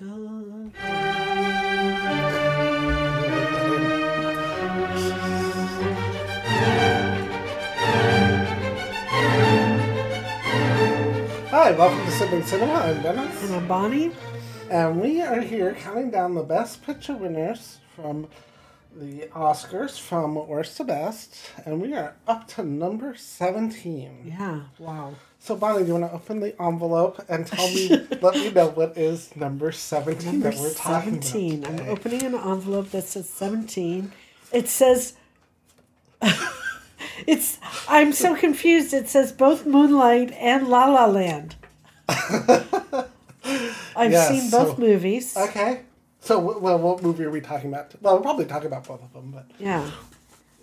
Hi, welcome to Sibling Cinema. I'm Dennis. And I'm Bonnie. And we are here counting down the best picture winners from the Oscars from worst to best. And we are up to number 17. Yeah, wow. So, Bonnie, do you want to open the envelope and tell me, let me know what is number 17 Number that we're talking 17. about? I'm opening an envelope that says 17. It says. it's. I'm so confused. It says both Moonlight and La La Land. I've seen both so- movies. Okay. So, well, what movie are we talking about? Well, we're probably talking about both of them, but Yeah.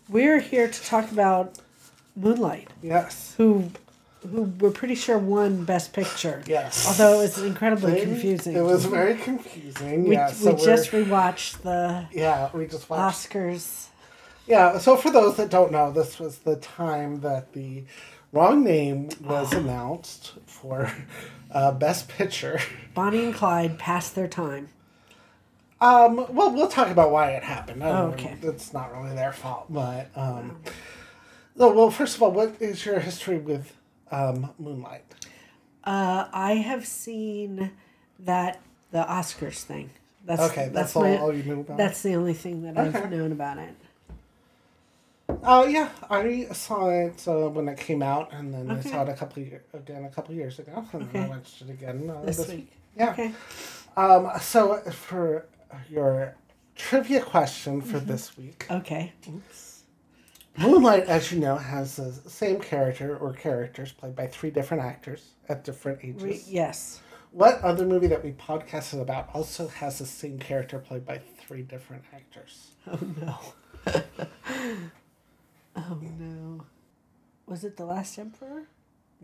We're here to talk about Moonlight, yes. who who we're pretty sure won Best Picture. Yes. Although it's incredibly confusing. It was very confusing. we, yeah, we we're- just rewatched the Yeah, we just watched. Oscars. Yeah, so for those that don't know, this was the time that the wrong name was announced for uh, Best Picture. Bonnie and Clyde passed their time. Um, well, we'll talk about why it happened. I Oh, okay. know, It's not really their fault, but um, no, well, first of all, what is your history with um, Moonlight? Uh, I have seen that the Oscars thing. That's Okay, that's all- all you knew about it? That's the only thing that Okay. I've known about it. Oh yeah, I saw it uh, when it came out, and then Okay. I saw it a couple of year, again a couple of years ago, and then I watched it again uh, This week. Yeah. Okay. Um, so for your trivia question for Mm-hmm. this week, Okay. Moonlight, as you know, has the same character or characters played by three different actors at different ages. Re- yes. What other movie that we podcasted about also has the same character played by three different actors? Oh no. oh no. Was it the Last Emperor?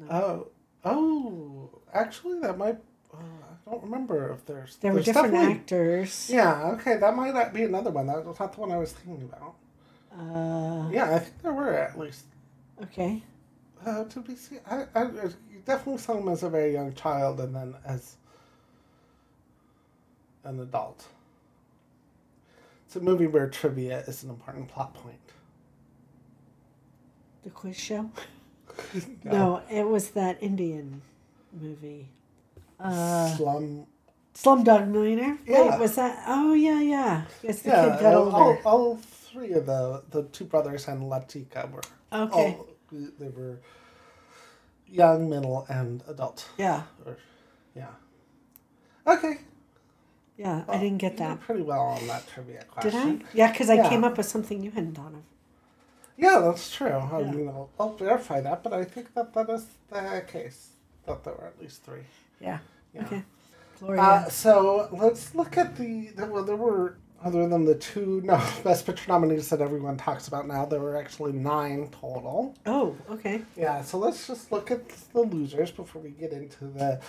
Oh, oh, actually, that might. Uh, I don't remember if there's. There were there's different actors. Yeah. Okay, that might not be another one. That was not the one I was thinking about. Uh, Yeah, I think there were at least. okay. Uh, to be seen, I, I, you definitely saw him as a very young child, and then as an adult. It's a movie where trivia is an important plot point. The quiz show? No, it was that Indian movie. Uh, Slum. Slumdog Millionaire? Yeah. Wait, was that? Oh, yeah, yeah. Yes, the Yeah, kid got all, older. all, all three of the the two brothers and Latika were. Okay. all- they were young, middle, and adult. Yeah, Or, yeah. Okay. yeah. I didn't get that. pretty well on that trivia question. Did. I? Yeah, because I Yeah. came up with something you hadn't thought of. Yeah, that's true. I Yeah. mean, I'll, I'll verify that, but I think that that is the case. That there were at least three. Yeah. Yeah. Okay. Gloria. Uh, so let's look at the, the. Well, there were other than the two no best picture nominees that everyone talks about now. There were actually nine total. oh, okay. Yeah. So let's just look at the losers before we get into the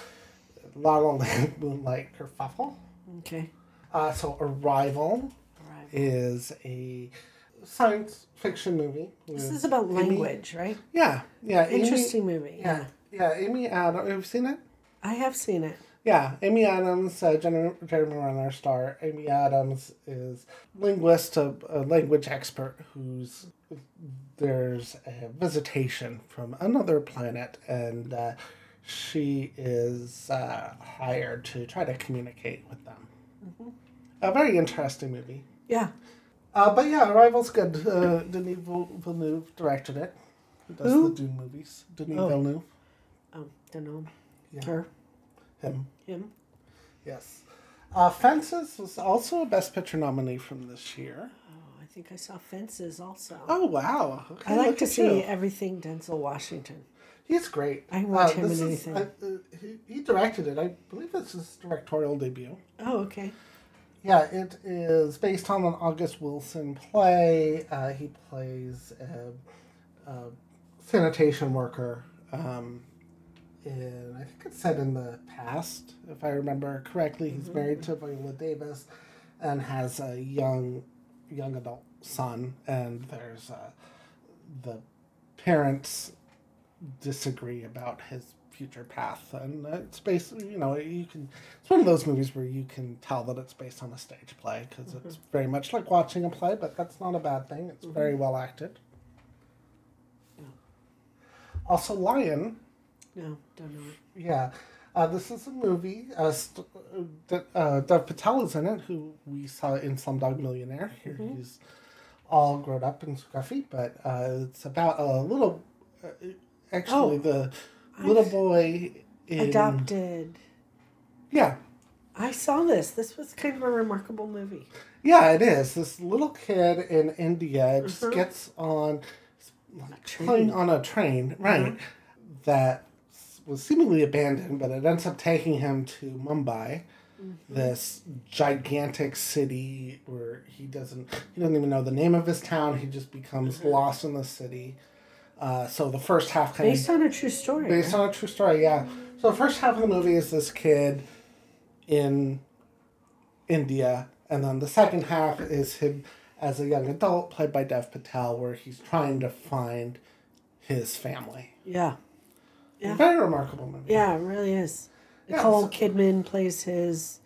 La La Land Moonlight kerfuffle. Okay. Uh, so Arrival All right. is a science fiction movie. This is about Amy- language, right? Yeah, yeah. Amy- Interesting movie. Yeah, Yeah. yeah. Amy Adams. Have you seen it? I have seen it. Yeah, Amy Adams, uh, Jeremy, Jeremy Renner star. Amy Adams is linguist, a, a language expert who's there's a visitation from another planet, and uh, she is uh, hired to try to communicate with them. A very interesting movie. Yeah. Uh, but yeah, Arrival's good. Uh, Denis Villeneuve directed it. Who does Who? the Dune movies? Denis Oh. Villeneuve. Um, don't know. Yeah. Her. Him. Him. Yes. Uh, Fences was also a Best Picture nominee from this year. Oh, I think I saw Fences also. Oh wow! Okay, I like to see you. everything Denzel Washington. He's great. I watch Uh, him in is- anything. uh, he, he directed it. I believe it's his directorial debut. Oh, okay. Yeah, it is based on an August Wilson play. Uh, he plays a, a sanitation worker. Um, in, I think it's set in the past, if I remember correctly. He's married to Viola Davis and has a young, young adult son. And there's uh, the parents disagree about his future path, and it's based. You know, you can. It's one of those movies where you can tell that it's based on a stage play because Mm-hmm. it's very much like watching a play, but that's not a bad thing. It's very Mm-hmm. well acted. Also, Lion. No, don't know it. Yeah, uh, this is a movie. Uh, st- uh, that, uh, Dev Patel is in it, who we saw in Slumdog Millionaire. Here he's all grown up and scruffy, but uh, it's about a little. Uh, actually, Oh, the little boy in, Adopted. Yeah, I saw this. This was kind of a remarkable movie. yeah, it is. This little kid in India just Mhm. gets on playing on a train, right? That was seemingly abandoned, but it ends up taking him to Mumbai, mm-hmm. this gigantic city where he doesn't he doesn't even know the name of his town. He just becomes mm-hmm. lost in the city. Uh, so the first half kind Based of on a true story. based right? on a true story, yeah. Mm-hmm. So the first half of the movie is this kid in India, and then the second half is him as a young adult, played by Dev Patel, where he's trying to find his family. Yeah. Yeah. Very remarkable movie. Yeah, it really is. Yeah, Nicole so- Kidman plays his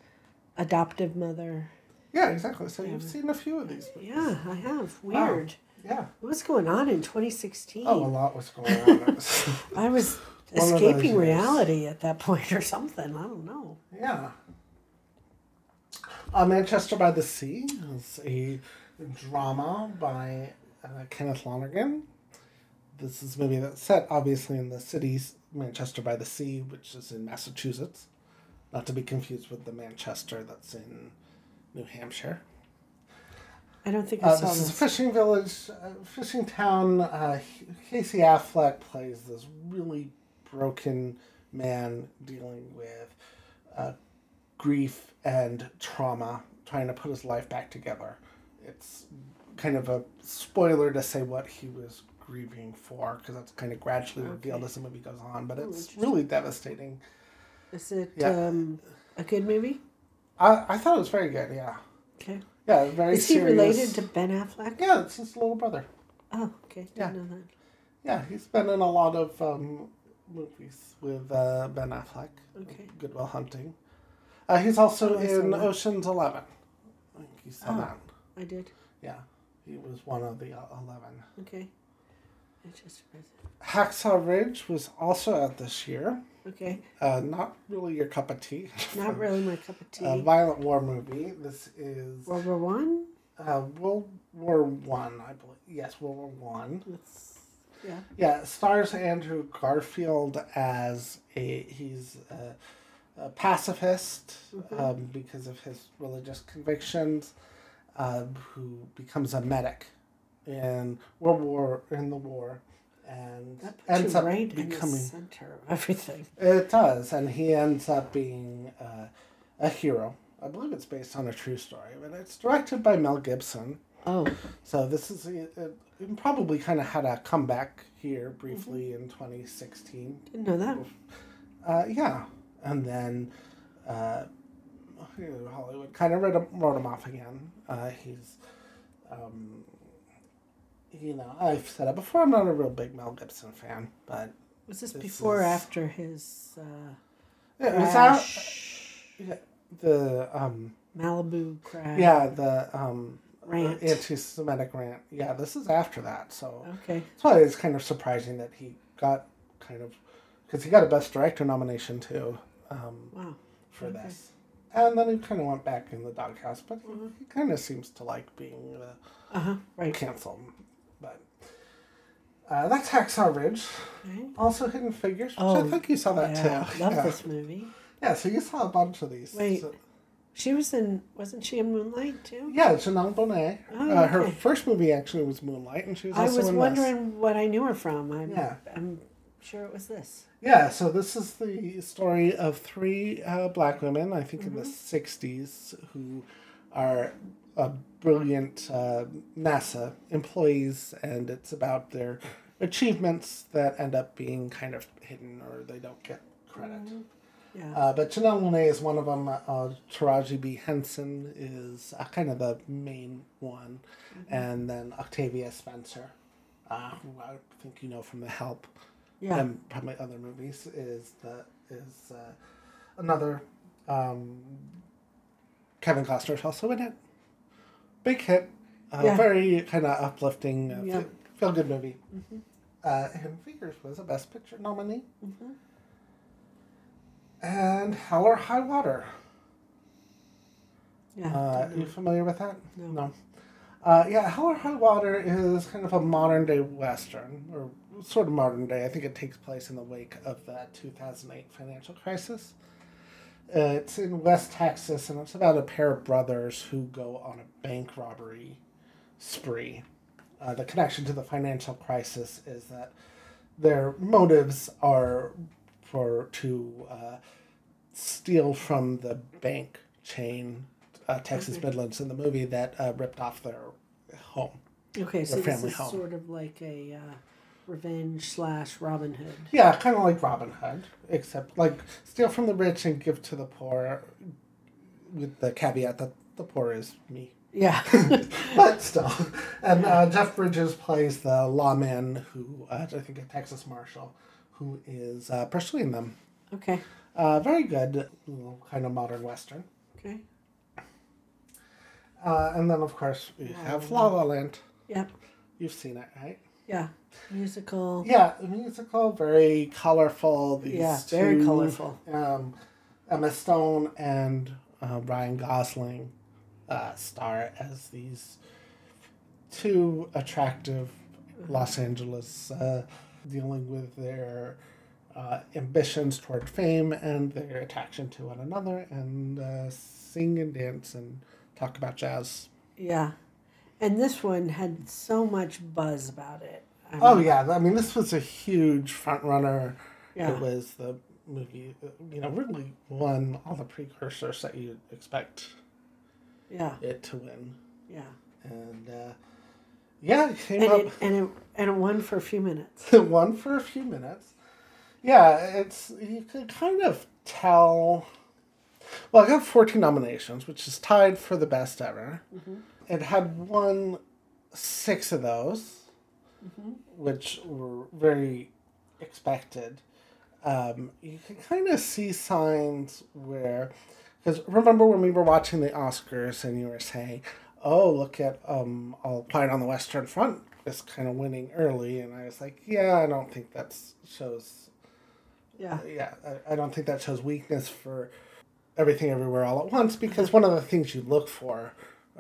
adoptive mother. Yeah, exactly. So you've seen a few of these. movies. Yeah, I have. Wow. Weird. Yeah. What's going on in 2016? Oh, a lot was going on. I was escaping reality at that point or something. I don't know. yeah. Uh, Manchester by the Sea is a drama by uh, Kenneth Lonergan. This is a movie that's set obviously in the city's Manchester by the Sea, which is in Massachusetts. Not to be confused with the Manchester that's in New Hampshire. I don't think I Uh, saw this is a fishing village, uh, fishing town. Uh, Casey Affleck plays this really broken man dealing with uh, grief and trauma, trying to put his life back together. It's kind of a spoiler to say what he was grieving for, because that's kind of gradually revealed as the movie goes on. But Oh, it's really devastating. Is it Yeah. um, a good movie? I, I thought it was very good. Yeah, Okay. yeah, very. Is he serious. related to Ben Affleck? Yeah, it's his little brother. Oh, okay. Didn't Yeah. know that. Yeah, he's been in a lot of um, movies with uh, Ben Affleck. Okay. Good Will Hunting. Uh, he's also Oh, in. Ocean's Eleven. I think you saw Oh. that. I did. Yeah, he was one of the uh, eleven. Okay. I just Hacksaw Ridge was also out this year. Okay. Uh, not really your cup of tea. Not really my cup of tea. A violent war movie. This is World War One. uh, World War One, I, believe. Yes, World War One. It's yeah. Yeah, stars Andrew Garfield as a he's a, a pacifist um, because of his religious convictions, uh, who becomes a medic in World War in the war, and ends up right becoming. center of everything. It does, and he ends up being uh, a hero. I believe it's based on a true story, but it's directed by Mel Gibson. Oh, So this is it, it probably kind of had a comeback here briefly in 2016. didn't know that. Uh, yeah, and then uh, Hollywood kind of wrote him, wrote him off again. Uh, he's, um, you know, I've said it before. I'm not a real big Mel Gibson fan, but Was this, This before or is- after his uh, it was out. crash? Yeah, the um, Malibu crash? yeah, the um, Rant. anti-Semitic rant. Yeah, this is after that, so. Okay. That's why it's kind of surprising that he got kind of because he got a Best Director nomination too um, Wow. for Okay. this, and then he kind of went back in the doghouse. But he, he kind of seems to like being uh, Uh huh. Right. canceled. Uh, that's Hacksaw Ridge. Okay. Also, Hidden Figures, which Oh, I think you saw that yeah, too. Love yeah. this movie. Yeah, so you saw a bunch of these. Wait. So- She was in. Wasn't she in Moonlight too? yeah, Janelle Monáe. Oh, uh, her first movie actually was Moonlight, and she was I was in wondering this. what I knew her from. I'm, Yeah. I'm sure it was this. Yeah, so this is the story of three uh, black women, I think in the Mm-hmm. 60s, who are uh, brilliant uh, NASA employees, and it's about their achievements that end up being kind of hidden or they don't get credit. Yeah. Uh, but Janelle Monáe is one of them. Uh, Taraji P. Henson is uh, kind of the main one. And then Octavia Spencer, uh, who I think you know from The Help. Yeah. and probably other movies is the is uh, another um, Kevin Costner's also in it. Big hit, uh, Yeah. very kind of uplifting, uh, Yeah. feel good movie. Mm-hmm. Uh, and Figures was a Best Picture nominee. Mhm. And Hell or High Water. Yeah. Uh, don't you familiar with that? No. Uh, yeah, Hell or High Water is kind of a modern day Western, or sort of modern day. I think it takes place in the wake of the 2008 financial crisis. Uh, it's in West Texas, and it's about a pair of brothers who go on a bank robbery spree. Uh, the connection to the financial crisis is that their motives are for to uh, steal from the bank chain, uh, Texas Okay. Midlands, in the movie that uh, ripped off their home. Okay, so this family is home. sort of like a uh, revenge slash Robin Hood. Yeah, kind of like Robin Hood, except like steal from the rich and give to the poor, with the caveat that the poor is me. Yeah. but still. And uh, Jeff Bridges plays the lawman who, uh, I think a Texas marshal, who is uh, pursuing them. okay. Uh, very good, kind of modern western. Okay. Uh, and then, of course, we have La La La Land. Yep. You've seen it, right? Yeah. Musical. Yeah, musical, very colorful. These Yeah, very two, colorful. Um, Emma Stone and uh, Ryan Gosling uh, star as these two attractive Los Angeles uh, dealing with their uh, ambitions toward fame and their attraction to one another and uh, sing and dance and talk about jazz. Yeah. And this one had so much buzz about it. I Oh yeah, I mean this was a huge front runner. Yeah. It was the movie, uh, you know, really won all the precursors that you'd expect Yeah. it to win, Yeah. and uh, yeah, it came And up it, and it and it won for a few minutes. It won for a few minutes. Yeah, it's you could kind of tell. Well, I got fourteen nominations, which is tied for the best ever. It had won six of those, which were very expected. Um, you can kind of see signs where, because remember when we were watching the Oscars and you were saying, "Oh, look at um, All Quiet on the Western Front is kind of winning early," and I was like, "Yeah, I don't think that shows. Yeah. Yeah, I, I don't think that shows weakness for everything everywhere all at once because one of the things you look for."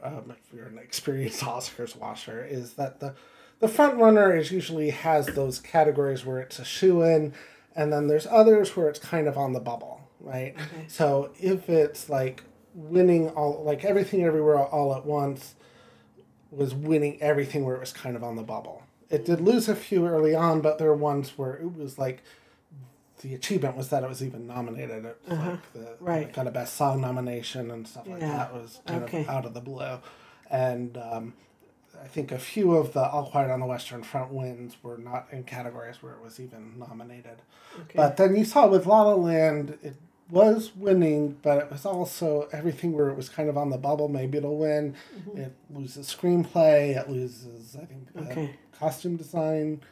Um, if you're an experienced Oscars watcher, is that the the front runner is usually has those categories where it's a shoe in, and then there's others where it's kind of on the bubble, right? Okay. So if it's like winning all, like everything everywhere all at once, was winning everything where it was kind of on the bubble. It did lose a few early on, but there were ones where it was like the achievement was that it was even nominated. It was like the, Right. the kind of best song nomination and stuff like Yeah. that was kind Okay. of out of the blue. And um, I think a few of the All Quiet on the Western Front wins were not in categories where it was even nominated. Okay. But then you saw with La La Land, it was winning, but it was also everything where it was kind of on the bubble. Maybe it'll win. It loses screenplay. It loses, I think, Okay. costume design.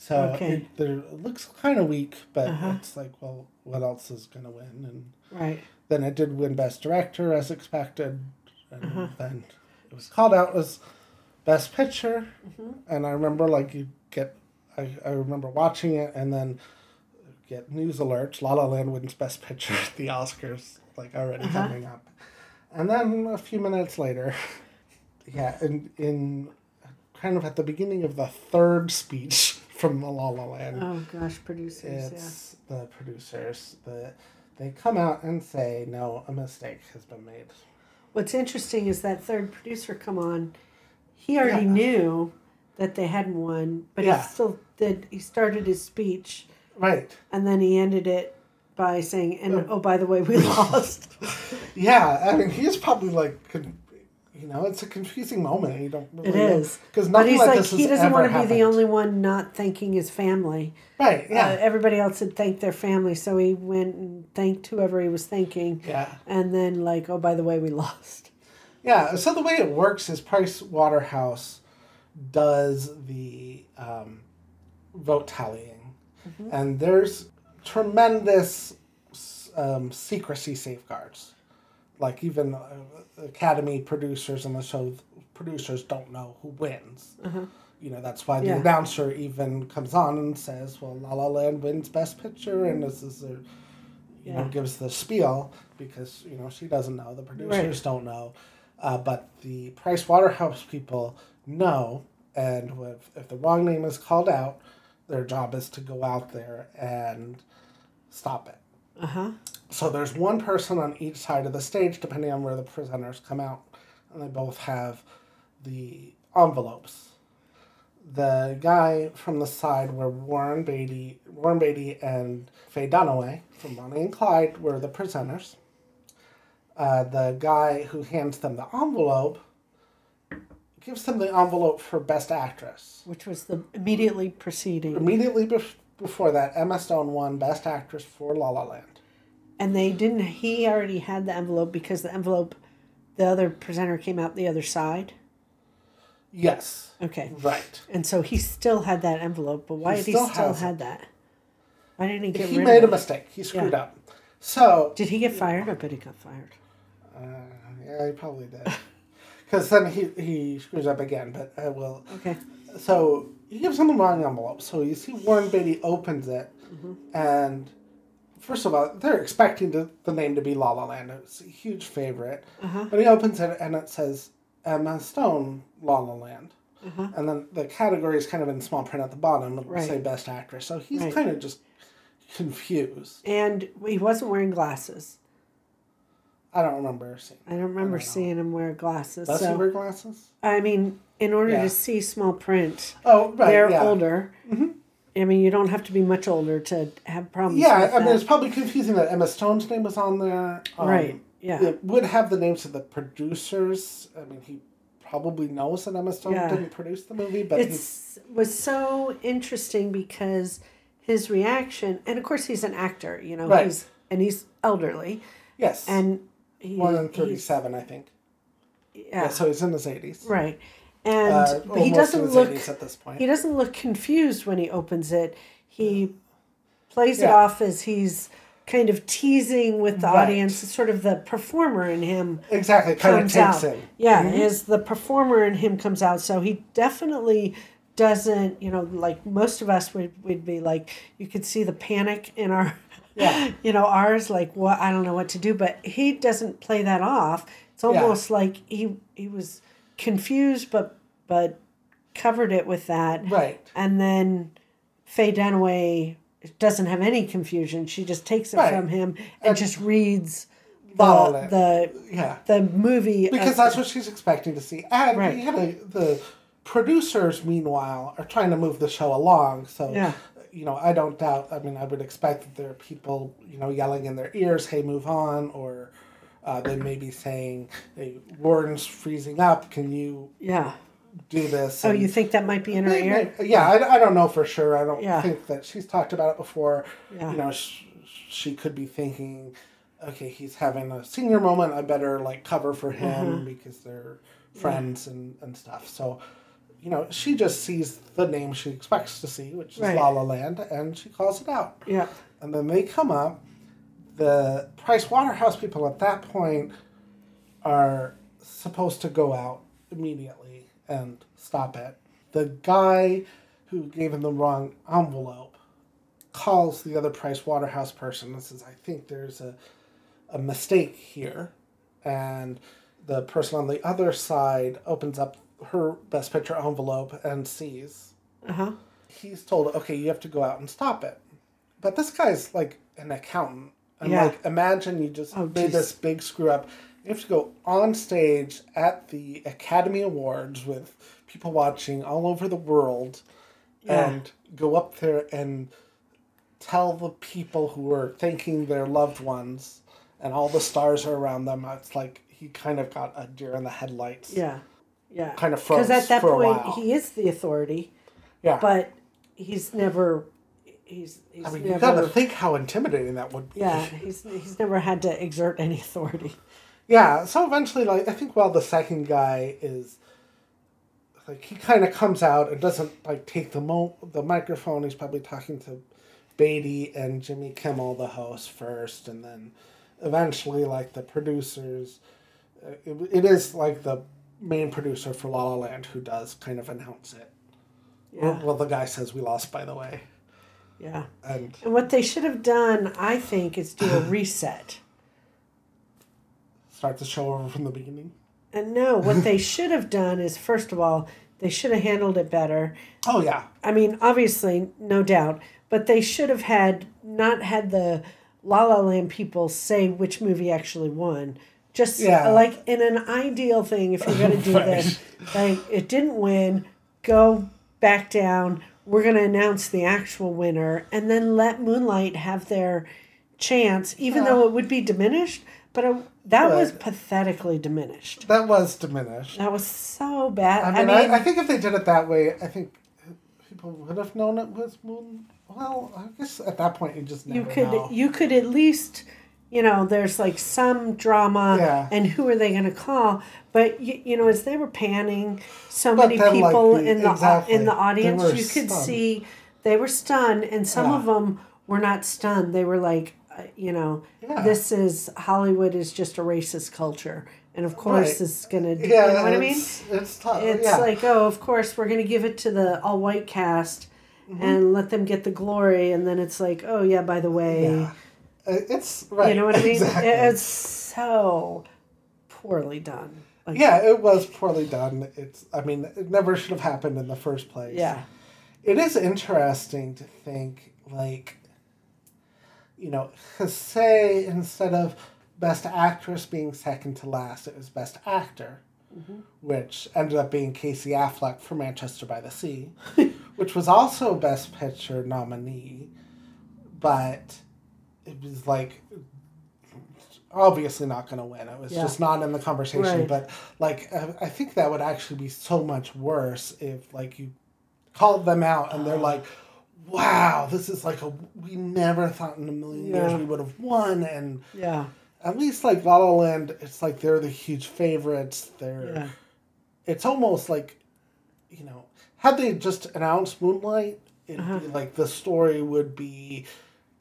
So Okay. it, there, it looks kind of weak, but Uh-huh. it's like, well, what else is going to win? And right. then it did win Best Director as expected, and Uh-huh. then it was called out as Best Picture. Mm-hmm. And I remember like you get, I, I remember watching it and then get news alerts. La La Land wins Best Picture at the Oscars, like already Uh-huh. coming up. And then a few minutes later, yeah, in in kind of at the beginning of the third speech from the La La Land Oh gosh, producers. it's the producers the they come out and say no a mistake has been made. What's interesting is that third producer come on. He already Yeah. knew that they hadn't won, but Yeah. he still did. He started his speech right and then he ended it by saying, "And oh, by the way, we lost." yeah i mean he's probably like you know it's a confusing moment you don't really It is. because But nothing he's like, like, this he doesn't want to be happened. the only one not thanking his family. right yeah Uh, everybody else had thanked their family, so he went and thanked whoever he was thanking. yeah And then, like, oh, by the way, we lost. Yeah, so the way it works is Price Waterhouse does the um, vote tallying. and there's tremendous um, secrecy safeguards. Like even uh, Academy producers and the show producers don't know who wins. You know that's why the Yeah. announcer even comes on and says, "Well, La La Land wins Best Picture," and this is a, you know gives the spiel because you know she doesn't know, the producers don't know, uh, but the Price Waterhouse people know, and if, if the wrong name is called out, their job is to go out there and stop it. Uh huh. So there's one person on each side of the stage, depending on where the presenters come out, and they both have the envelopes. The guy from the side where Warren Beatty, Warren Beatty and Faye Dunaway from Bonnie and Clyde were the presenters. Uh, the guy who hands them the envelope gives them the envelope for Best Actress. Which was the immediately preceding. Immediately bef- before that, Emma Stone won Best Actress for La La Land. And they didn't, he already had the envelope because the envelope, the other presenter came out the other side. Yes, Okay. right. And so he still had that envelope, but why He did he still still it. had that? Why didn't he get it? he made a it? mistake. He screwed Yeah. up. So Did he get fired? I bet he got fired. uh, yeah, he probably did. Because then he he screws up again. But I will. Okay. So he gives him the wrong envelope. So you see Warren Beatty opens it, Mm-hmm. and first of all, they're expecting the, the name to be La La Land. It's a huge favorite. Uh-huh. But he opens it and it says Emma Stone La La Land. Uh-huh. And then the category is kind of in small print at the bottom. It will Right. say Best Actress. So he's Right. kind of just confused. And he wasn't wearing glasses. I don't remember seeing. I don't remember don't seeing him wear glasses. Does he wear glasses? I mean, in order Yeah. to see small print, Oh, right. they're yeah. Mm-hmm. older. I mean, you don't have to be much older to have problems. Yeah, I mean, it's probably confusing that Emma Stone's name was on there. Um, right. Yeah. It would have the names of the producers. I mean, he probably knows that Emma Stone Yeah. didn't produce the movie, but it was so interesting because his reaction, and of course he's an actor, you know, Right. he's and he's elderly, yes, and he, more than thirty-seven, I think. Yeah, Yeah, so he's in his eighties. right, and Uh, but he doesn't look at this point. He doesn't look confused when he opens it. He plays it off as he's kind of teasing with the Right. audience. Sort of the performer in him exactly, kind of takes out. in. Yeah, as the performer in him comes out. So he definitely doesn't, you know, like most of us would, would be like, you could see the panic in our, Yeah. you know, ours, like, what, I don't know what to do. But he doesn't play that off. It's almost like he, he was confused, but, but covered it with that. Right. And then Faye Dunaway doesn't have any confusion. She just takes it Right. from him and, just reads the, the, Yeah. the movie. Because that's what she's expecting to see. And Right. the producers, meanwhile, are trying to move the show along. So, Yeah. you know, I don't doubt. I mean, I would expect that there are people, you know, yelling in their ears, "Hey, move on!" Or uh, they may be saying, "Hey, Warren's freezing up. Can you Yeah. Do this?" Oh, you think that might be in her ear? yeah, I, I don't know for sure. I don't Yeah. think that she's talked about it before. Yeah. You know, sh- she could be thinking, okay, he's having a senior moment. I better like cover for him Uh-huh. because they're friends and, and stuff. So, you know, she just sees the name she expects to see, which is Right. La La Land, and she calls it out. Yeah. And then they come up. The Price Waterhouse people at that point are supposed to go out immediately and stop it. The guy who gave him the wrong envelope calls the other Price Waterhouse person and says, I think there's a, a mistake here. And the person on the other side opens up her Best Picture envelope and sees Uh huh. he's told, okay, you have to go out and stop it. But this guy's like an accountant. And Yeah. like, imagine you just Oh, this big screw up. You have to go on stage at the Academy Awards with people watching all over the world Yeah. and go up there and tell the people who are thanking their loved ones and all the stars are around them. It's like he kind of got a deer in the headlights. Yeah. Yeah. Kind of froze. Because at that point, he is the authority, Yeah. but he's never. He's, he's I mean, you never. gotta think how intimidating that would be. yeah, he's he's never had to exert any authority. Yeah, so eventually, like I think, while the second guy is like he kind of comes out and doesn't like take the mo the microphone. He's probably talking to Beatty and Jimmy Kimmel, the host, first, and then eventually, like the producers. Uh, it, it is like the main producer for La La Land who does kind of announce it. Yeah. Well, the guy says we lost, by the way. Yeah. And And what they should have done, I think, is do a reset. Start the show over from the beginning. And no, what they should have done is, first of all, they should have handled it better. Oh yeah, I mean, obviously, no doubt, but they should have had not had the La La Land people say which movie actually won. Just Yeah. like in an ideal thing, if you're going to do Right. this, like it didn't win, go back down. We're going to announce the actual winner, and then let Moonlight have their chance, even Yeah. though it would be diminished. But it, that was pathetically diminished. that was diminished. That was so bad. I mean, I, I, think if they did it that way, I think people would have known it was Moon. Well, I guess at that point you just never you could know. you could at least you know there's like some drama Yeah. and who are they going to call but you, you know as they were panning so But many then, like, people the- in the exactly. in the audience you could stunned. see they were stunned and some Yeah. of them were not stunned they were like uh, you know Yeah. this is hollywood is just a racist culture and of course Right. is going to yeah, you know what i mean it's, it's tough. it's yeah. like oh of course we're going to give it to the all white cast Mm-hmm. and let them get the glory and then it's like oh yeah by the way yeah. Uh, It's right. you know what I mean? Exactly. It's so poorly done. Like, yeah, it was poorly done. It's. I mean, it never should have happened in the first place. Yeah. It is interesting to think, like, you know, say instead of best actress being second to last, it was best actor, mm-hmm. which ended up being Casey Affleck for Manchester by the Sea, which was also best picture nominee, but it was like obviously not going to win. It was Yeah. just not in the conversation. Right. But like, I, I think that would actually be so much worse if like you called them out and they're uh-huh. like, "Wow, this is like a we never thought in a million years we would have won." And Yeah. at least like La La Land, it's like they're the huge favorites. They're Yeah. it's almost like you know had they just announced Moonlight, it'd Uh-huh. be like the story would be,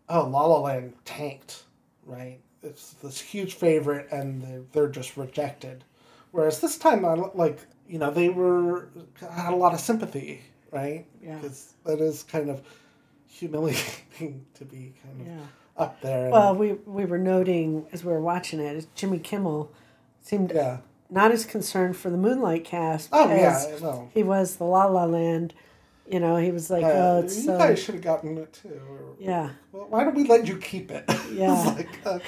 oh, La La Land tanked, right? It's this huge favorite, and they're, they're just rejected. Whereas this time, I like you know they were had a lot of sympathy, right? Yeah. Because that is kind of humiliating to be kind of Yeah. up there. And, Well, we we were noting as we were watching it, Jimmy Kimmel seemed yeah. not as concerned for the Moonlight cast Oh as yeah. No. he was the La La Land. You know, he was like, Uh, oh, it's you guys should have gotten it too. Or, yeah, Well, why don't we let you keep it? Yeah. like, uh,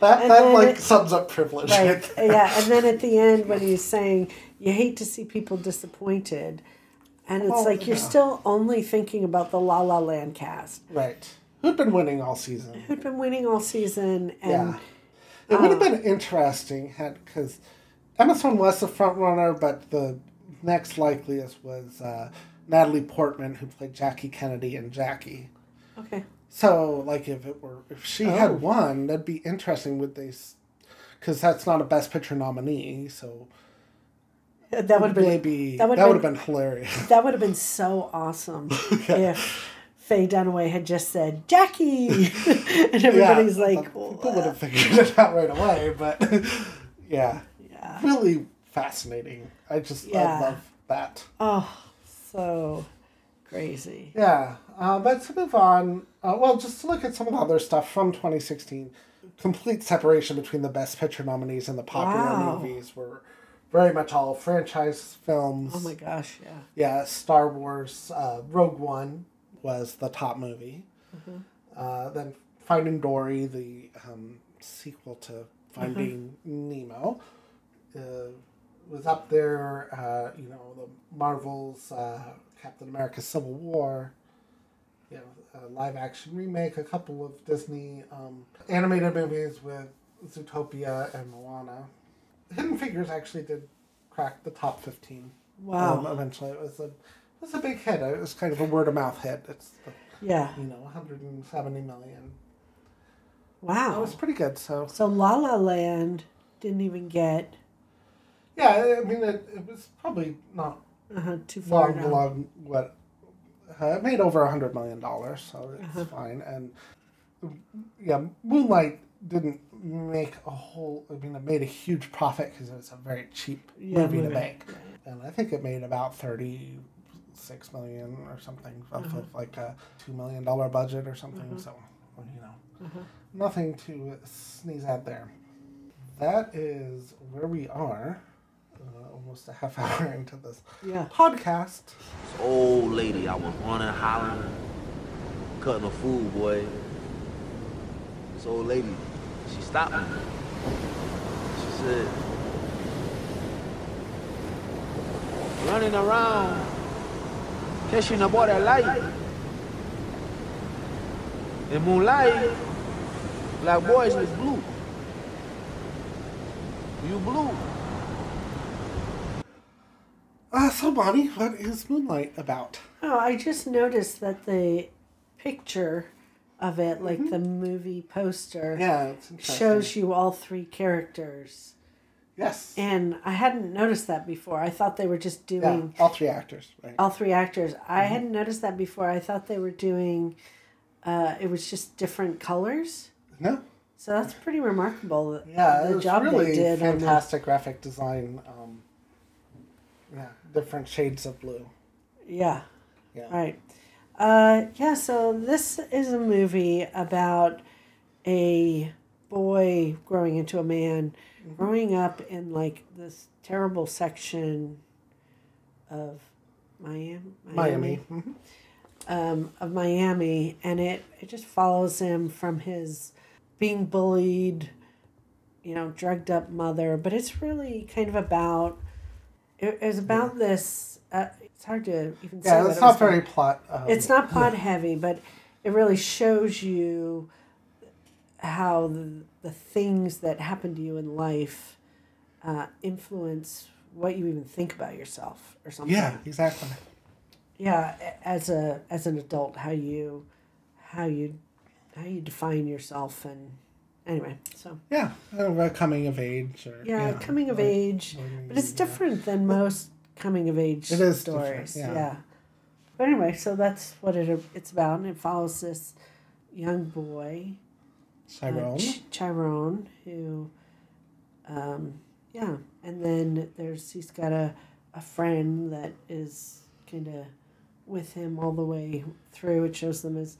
that And that like it- sums up privilege. right, yeah. And then at the end, when he's saying, you hate to see people disappointed, and it's Well, like you're yeah. still only thinking about the La La Land cast. right. Who'd been winning all season? who'd been winning all season and Yeah. It would have uh, been interesting had because Emma Stone was the front runner, but the next likeliest was uh, Natalie Portman, who played Jackie Kennedy and Jackie. okay So, like, if it were if she Oh. had won, that'd be interesting. Would they? Because that's not a Best Picture nominee, so that would have been maybe that that would would've been- been hilarious. that would have been so awesome if Faye Dunaway had just said Jackie and everybody's Yeah, like people would have figured it out right away, but yeah, yeah really fascinating. I just Yeah. I love that. oh so crazy Yeah, uh, but to move on, uh, well, just to look at some of the other stuff from 2016, complete separation between the Best Picture nominees and the popular Wow. movies were very much all franchise films. oh my gosh yeah Yeah, Star Wars uh, Rogue One was the top movie. Mm-hmm. Uh, then Finding Dory, the um, sequel to Finding Mm-hmm. Nemo, uh, was up there. Uh, you know, the Marvel's uh, Captain America Civil War. You know, live action remake, a couple of Disney um, animated movies with Zootopia and Moana. Hidden Figures actually did crack the top 15. wow Um, eventually, it was a it was a big hit. It was kind of a word of mouth hit. It's yeah you know 170 million. Wow, it was pretty good. So so La La Land didn't even get yeah, I mean it, it was probably not uh, too far long down along what Uh, it made over a hundred million dollars, so it's uh-huh. fine. And yeah, Moonlight didn't make a whole. I mean, it made a huge profit because it was a very cheap yeah, movie, movie to make, and I think it made about thirty six million or something off uh-huh. of like a two million dollar budget or something. Uh-huh. So you know, uh-huh. nothing to sneeze at there. That is where we are. Uh, almost a half hour into this yeah. podcast. This old lady, I was running, hollering, cutting a fool, boy. This old lady, she stopped me. She said, running around, catching a boy that light. In moonlight, black boys is blue. You blue. Uh, so, Bonnie, what is Moonlight about? Oh, I just noticed that the picture of it, like mm-hmm. the movie poster, yeah, shows you all three characters. Yes. And I hadn't noticed that before. I thought they were just doing yeah, all three actors, right? All three actors. Mm-hmm. I hadn't noticed that before. I thought they were doing uh, it was just different colors. No. So that's pretty remarkable. Yeah, the job really they did. Fantastic graphic design. Um, yeah, different shades of blue. Yeah. Yeah. Right. Uh, yeah, so this is a movie about a boy growing into a man, mm-hmm. growing up in like this terrible section of Miami. Miami. Mm-hmm. Um, of Miami, and it, it just follows him from his being bullied, you know, drugged up mother. But it's really kind of about it, it's about yeah. this. Uh, it's hard to even say. Yeah, it's not very plot. Um, it's not plot heavy, but it really shows you how the, the things that happen to you in life uh, influence what you even think about yourself or something. Yeah, exactly. Yeah, as a as an adult, how you how you how you define yourself and anyway, so yeah, a coming of age or yeah, yeah coming of age, but it's different yeah. than most coming of age it is stories. Yeah. yeah. But anyway, so that's what it it's about, and it follows this young boy, Chiron, uh, Ch- Chiron, who, um, yeah, and then there's he's got a a friend that is kind of with him all the way through. It shows them as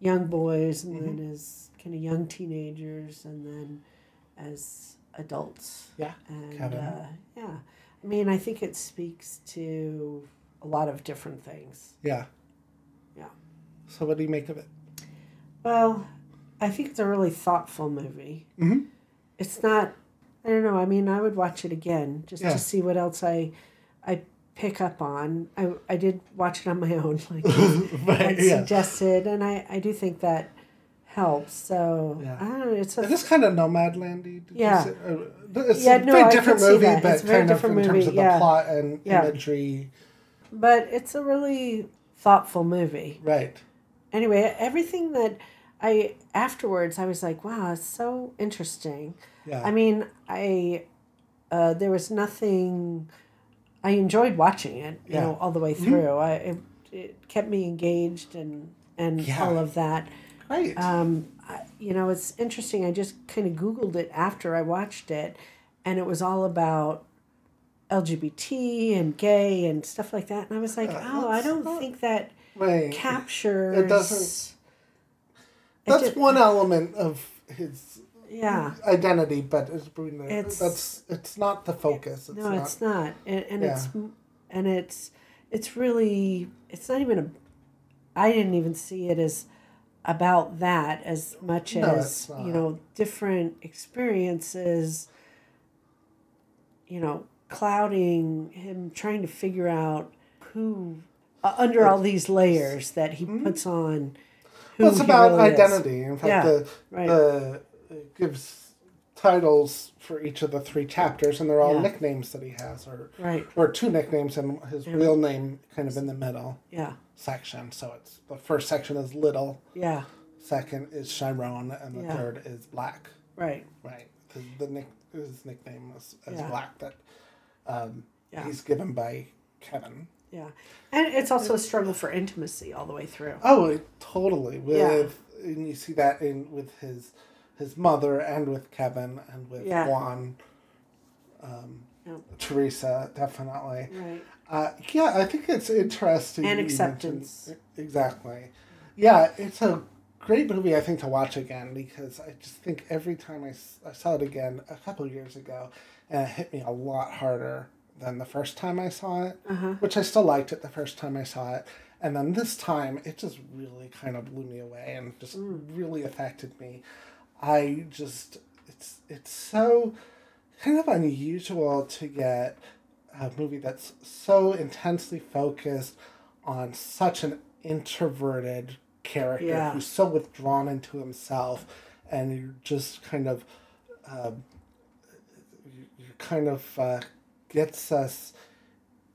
young boys, and mm-hmm. then as kind of young teenagers and then as adults. Yeah. And uh, yeah, I mean, I think it speaks to a lot of different things. Yeah. Yeah. So, what do you make of it? Well, I think it's a really thoughtful movie. Mm-hmm. It's not. I don't know. I mean, I would watch it again just yeah. to see what else I, I pick up on. I, I did watch it on my own, like right, yeah. suggested, and I, I do think that helps. So yeah. I don't know. It's a, it is kind of Nomadlandy. Yeah, uh, it's yeah, a no, very different movie, but it's kind of in movie. terms of yeah. the plot and yeah. imagery. But it's a really thoughtful movie. Right. Anyway, everything that I afterwards, I was like, wow, it's so interesting. Yeah. I mean, I uh, there was nothing. I enjoyed watching it, you yeah. know, all the way mm-hmm. through. Mm-hmm. I it, it kept me engaged and and all of that. Right. Um, you know, it's interesting. I just kind of Googled it after I watched it, and it was all about LGBT and gay and stuff like that. And I was like, uh, oh, I don't think that right. captures. It doesn't. That's just, one element of his yeah identity, but it's, it's that's it's not the focus. It's no, not, it's not, and, and yeah. it's and it's it's really it's not even a. I didn't even see it as about that as much no, as you know different experiences you know clouding him trying to figure out who uh, under all these layers that he mm-hmm. puts on well, it's about really identity is. in fact yeah, the, right. the gives titles for each of the three chapters and they're all yeah. nicknames that he has or right or two nicknames and his yeah. real name kind of in the middle yeah section. So it's the first section is Little. Yeah. Second is Chiron, and the yeah. third is Black. Right. Right. The, the nick his nickname is, is. Black that um, he's given by Kevin. Yeah, and it's also a struggle for intimacy all the way through. Oh, totally. With and you see that in with his his mother and with Kevin and with yeah. Juan. Um, yep. Teresa, definitely. Right. Uh, yeah, I think it's interesting. And acceptance. Exactly. Yeah, it's a great movie, I think, to watch again because I just think every time I, I saw it again a couple years ago, and it hit me a lot harder than the first time I saw it, uh-huh. which I still liked it the first time I saw it. And then this time, it just really kind of blew me away and just mm. really affected me. I just, it's, it's so kind of unusual to get a movie that's so intensely focused on such an introverted character yeah. who's so withdrawn into himself and you just kind of uh, you kind of uh, gets us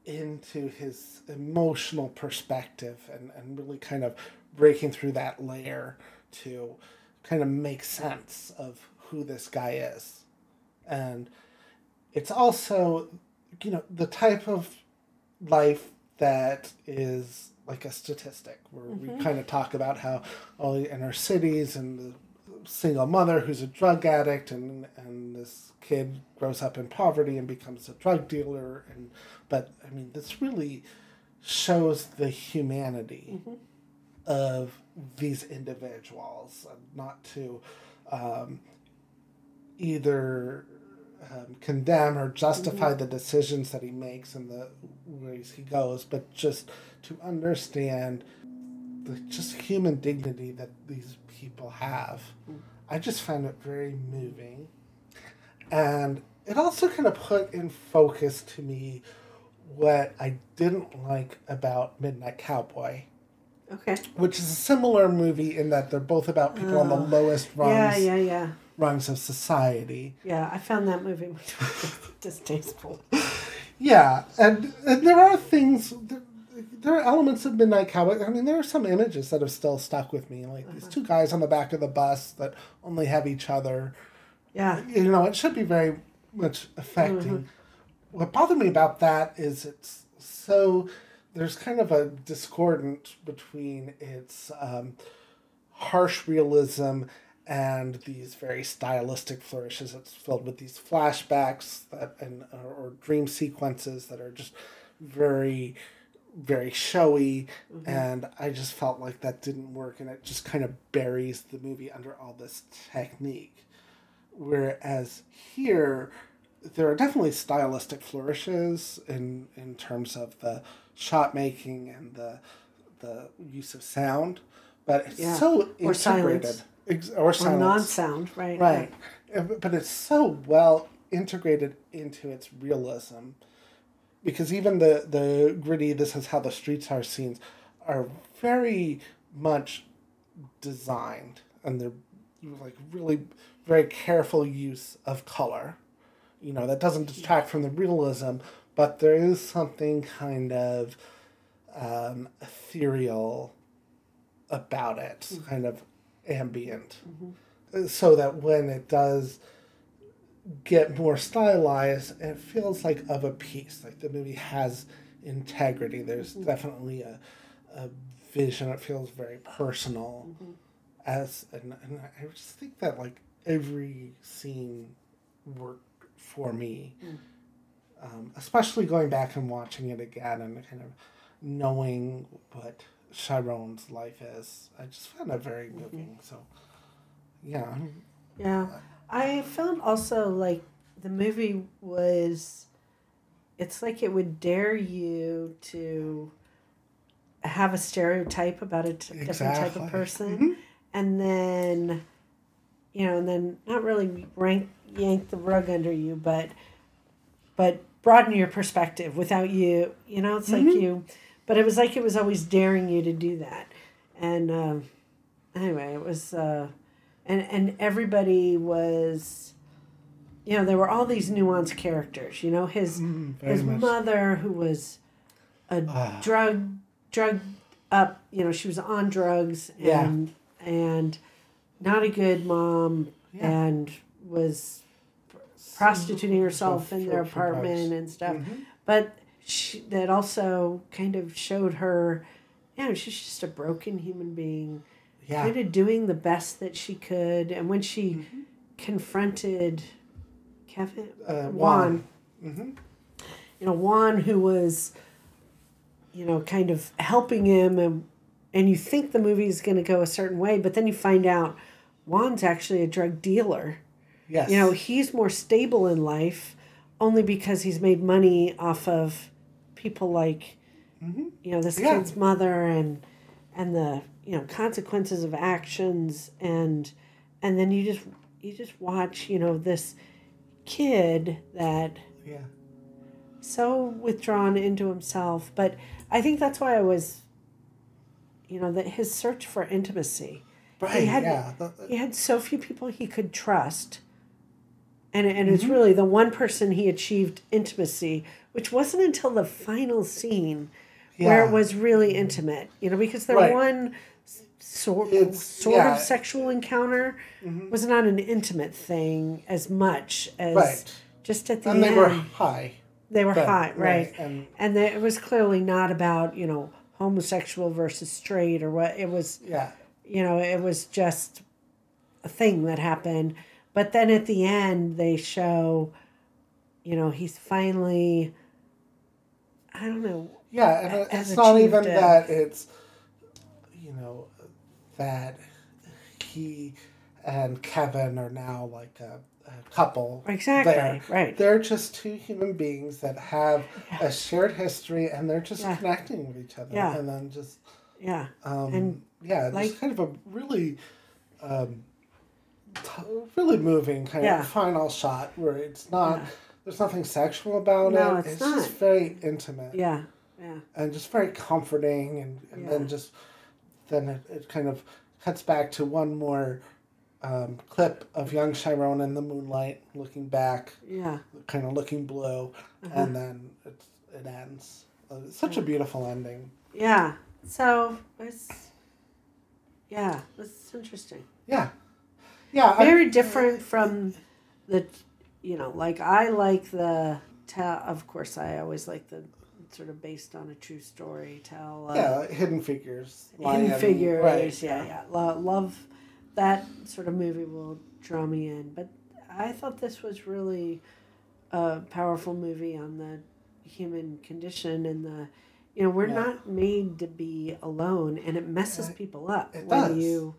into his emotional perspective and, and really kind of breaking through that layer to kind of make sense of who this guy is and it's also you know the type of life that is like a statistic where mm-hmm. we kind of talk about how all the inner cities and the single mother who's a drug addict and and this kid grows up in poverty and becomes a drug dealer and but I mean this really shows the humanity mm-hmm. Of these individuals not to um, either um, condemn or justify mm-hmm. the decisions that he makes and the ways he goes, but just to understand the just human dignity that these people have. I just find it very moving. And it also kind of put in focus to me what I didn't like about Midnight Cowboy. Okay. Which is a similar movie in that they're both about people on the lowest rungs. Yeah, yeah, yeah rungs of society. Yeah, I found that movie distasteful. Yeah, and, and there are things. There, there are elements of Midnight Cowboy. I mean, there are some images that have still stuck with me, like uh-huh. these two guys on the back of the bus that only have each other. Yeah, you know, it should be very much affecting. Mm-hmm. What bothered me about that is it's so there's kind of a discordant between its um, harsh realism and these very stylistic flourishes. It's filled with these flashbacks that and or, dream sequences that are just very very showy mm-hmm. and i just felt like that didn't work and it just kind of buries the movie under all this technique whereas here there are definitely stylistic flourishes in in terms of the shot making and the the use of sound but it's yeah. so integrated Ex- or, or non-sound, right? Right, but it's so well integrated into its realism, because even the the gritty "this is how the streets are" scenes are very much designed, and they're like really very careful use of color. You know that doesn't detract from the realism, but there is something kind of um, ethereal about it, mm-hmm. kind of ambient. Mm-hmm. So that when it does get more stylized, it feels like of a piece. Like the movie has integrity. There's mm-hmm. definitely a, a vision. It feels very personal. Mm-hmm. As and, and I just think that like every scene worked for me. Mm. Um, especially going back and watching it again and kind of knowing what Chiron's life is. I just found it very mm-hmm. moving. Mm-hmm. So, yeah. Yeah. I found also like the movie was, it's like it would dare you to have a stereotype about a t- exactly. different type of person. Mm-hmm. And then, you know, and then not really rank, yank the rug under you, but, but broaden your perspective without you, you know, it's mm-hmm. like you, but it was like it was always daring you to do that and uh, anyway it was uh, and and everybody was you know there were all these nuanced characters you know his mm, his much. mother who was a ah. drug drug up you know she was on drugs and yeah. and not a good mom yeah. and was prostituting herself in their apartment and stuff mm-hmm. but she, that also kind of showed her, you know, she's just a broken human being, yeah. kind of doing the best that she could. And when she mm-hmm. confronted Kevin uh, Juan, Juan mm-hmm. you know, Juan, who was, you know, kind of helping him, and and you think the movie is going to go a certain way, but then you find out Juan's actually a drug dealer. Yes. You know, he's more stable in life only because he's made money off of people like mm-hmm. you know this yeah. kid's mother and and the you know consequences of actions and and then you just you just watch you know this kid that yeah so withdrawn into himself but i think that's why i was you know that his search for intimacy right he had, yeah he had so few people he could trust and, and mm-hmm. it's really the one person he achieved intimacy which wasn't until the final scene yeah. where it was really intimate you know because the right. one sort, sort yeah. of sexual encounter mm-hmm. was not an intimate thing as much as right. just at the and end. They were high. They were high, right? right. And, and they, it was clearly not about, you know, homosexual versus straight or what. It was, yeah. you know, it was just a thing that happened. But then at the end, they show, you know, he's finally, I don't know. Yeah, and it's not even it. that it's, you know, that he and Kevin are now like a, a couple. Exactly. They're, right. They're just two human beings that have yeah. a shared history and they're just yeah. connecting with each other. Yeah. And then just. Yeah. Um, and yeah, like, just kind of a really. Um, really moving kind yeah. of final shot where it's not yeah. there's nothing sexual about no, it. It's, it's not. just very intimate. Yeah. Yeah. And just very comforting and, and then just then it, it kind of cuts back to one more um, clip of young Chiron in the moonlight looking back. Yeah. Kind of looking blue. Uh-huh. And then it's, it ends. Uh, it's such yeah. a beautiful ending. Yeah. So it's, yeah, it's interesting. Yeah. Yeah. Very I, different from the, you know, like I like the, tell, of course, I always like the sort of based on a true story tell. Uh, yeah, Hidden Figures. Hidden Figures, right. yeah, yeah. Lo- love that sort of movie will draw me in. But I thought this was really a powerful movie on the human condition and the you know we're yeah. not made to be alone and it messes people up when does. you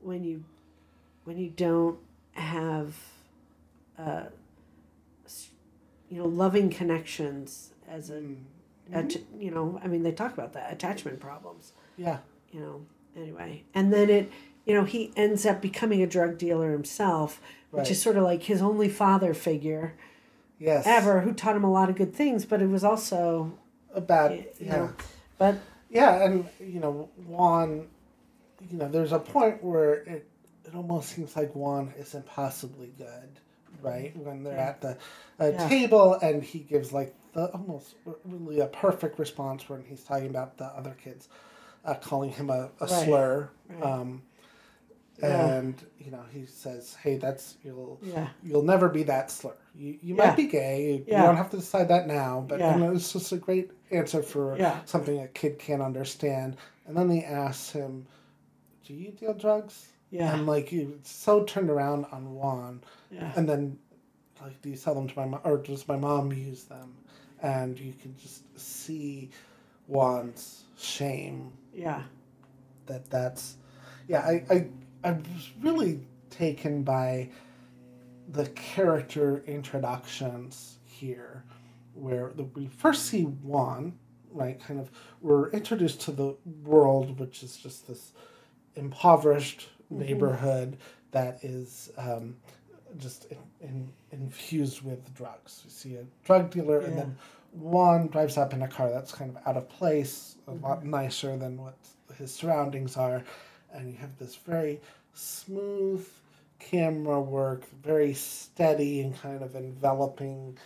when you when you don't have uh, you know loving connections as a mm mm-hmm. you know, I mean, they talk about that attachment problems. Yeah. You know, anyway, and then it, you know, he ends up becoming a drug dealer himself, which right. is sort of like his only father figure. Yes. Ever who taught him a lot of good things, but it was also a bad. You yeah. Know, but yeah, and you know Juan, you know, there's a point where it it almost seems like Juan is impossibly good, right? When they're yeah. at the uh, yeah. table and he gives like the almost really a perfect response when he's talking about the other kids uh, calling him a, a right. slur. Right. Um, and yeah. you know he says, "Hey, that's you'll yeah. you'll never be that slur. You, you yeah. might be gay. You don't have to decide that now, but you know, it's just a great answer for something a kid can't understand." And then he asks him, "Do you deal drugs?" Yeah, and like you so turned around on Juan, yeah. and then like, do you sell them to my mom, or does my mom use them? and you can just see Juan's shame. Yeah. That that's, yeah. I I I was really taken by the character introductions here, where the, we first see Juan, right? Kind of, we're introduced to the world, which is just this impoverished mm-hmm. neighborhood that is um, just in, in, infused with drugs. You see a drug dealer, yeah. and then Juan drives up in a car that's kind of out of place, a mm-hmm. lot nicer than what his surroundings are, and you have this very smooth camera work, very steady and kind of enveloping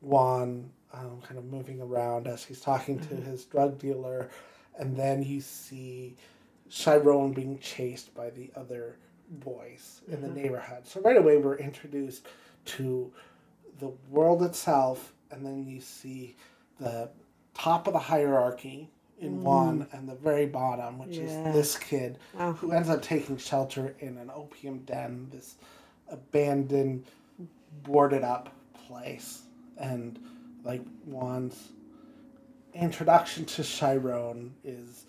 Juan, um, kind of moving around as he's talking mm-hmm. to his drug dealer, and then you see Chiron being chased by the other boys in the mm-hmm. neighborhood. So right away we're introduced to the world itself, and then you see the top of the hierarchy in mm. Juan and the very bottom, which yeah. is this kid wow. who ends up taking shelter in an opium den, this abandoned, boarded up place. And like Juan's introduction to Chiron is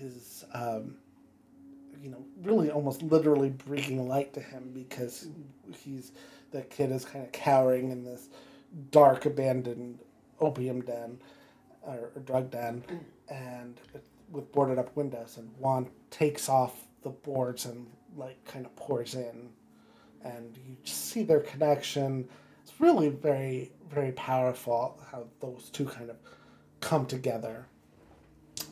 is um, you know really almost literally bringing light to him because he's the kid is kind of cowering in this dark abandoned opium den or, or drug den and with boarded up windows and Juan takes off the boards and like kind of pours in and you see their connection. It's really very very powerful how those two kind of come together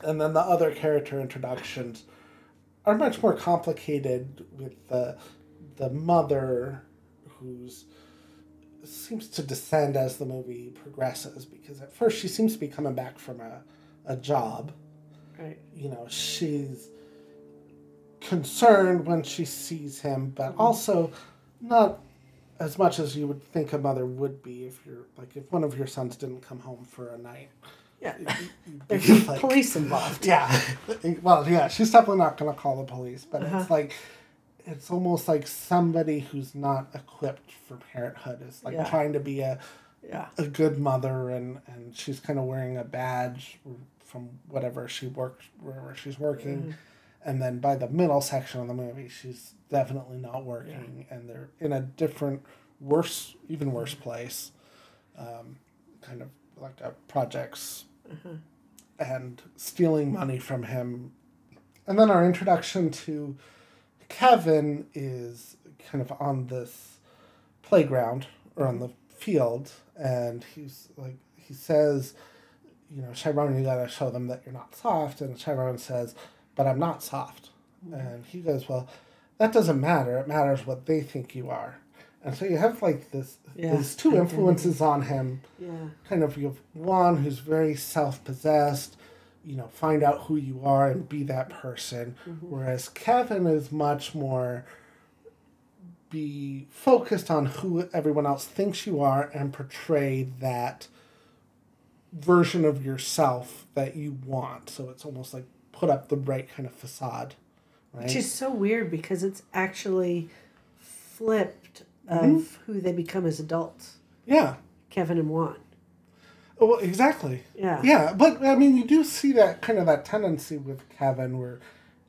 and then the other character introductions are much more complicated with the the mother who's seems to descend as the movie progresses because at first she seems to be coming back from a, a job. Right. You know, she's concerned when she sees him, but mm-hmm. also not as much as you would think a mother would be if you're like if one of your sons didn't come home for a night. Yeah, there's like, police involved. Yeah, well, yeah, she's definitely not going to call the police, but uh-huh. it's like it's almost like somebody who's not equipped for parenthood is like yeah. trying to be a yeah. a good mother and and she's kind of wearing a badge from whatever she works wherever she's working mm-hmm. and then by the middle section of the movie she's definitely not working yeah. and they're in a different worse even worse place um, kind of like a projects mm-hmm. and stealing money from him and then our introduction to Kevin is kind of on this playground or on the field, and he's like, he says, you know, Chiron, you gotta show them that you're not soft. And Chiron says, but I'm not soft. Mm-hmm. And he goes, well, that doesn't matter. It matters what they think you are. And so you have like this, yeah. these two influences on him. Yeah. Kind of, you have Juan who's very self possessed, you know, find out who you are and be that person. Mm-hmm. Whereas Kevin is much more be focused on who everyone else thinks you are and portray that version of yourself that you want. So it's almost like put up the right kind of facade. Right? Which is so weird because it's actually flipped of mm-hmm. who they become as adults. Yeah. Kevin and Juan. Well, exactly. Yeah. Yeah, but I mean, you do see that kind of that tendency with Kevin, where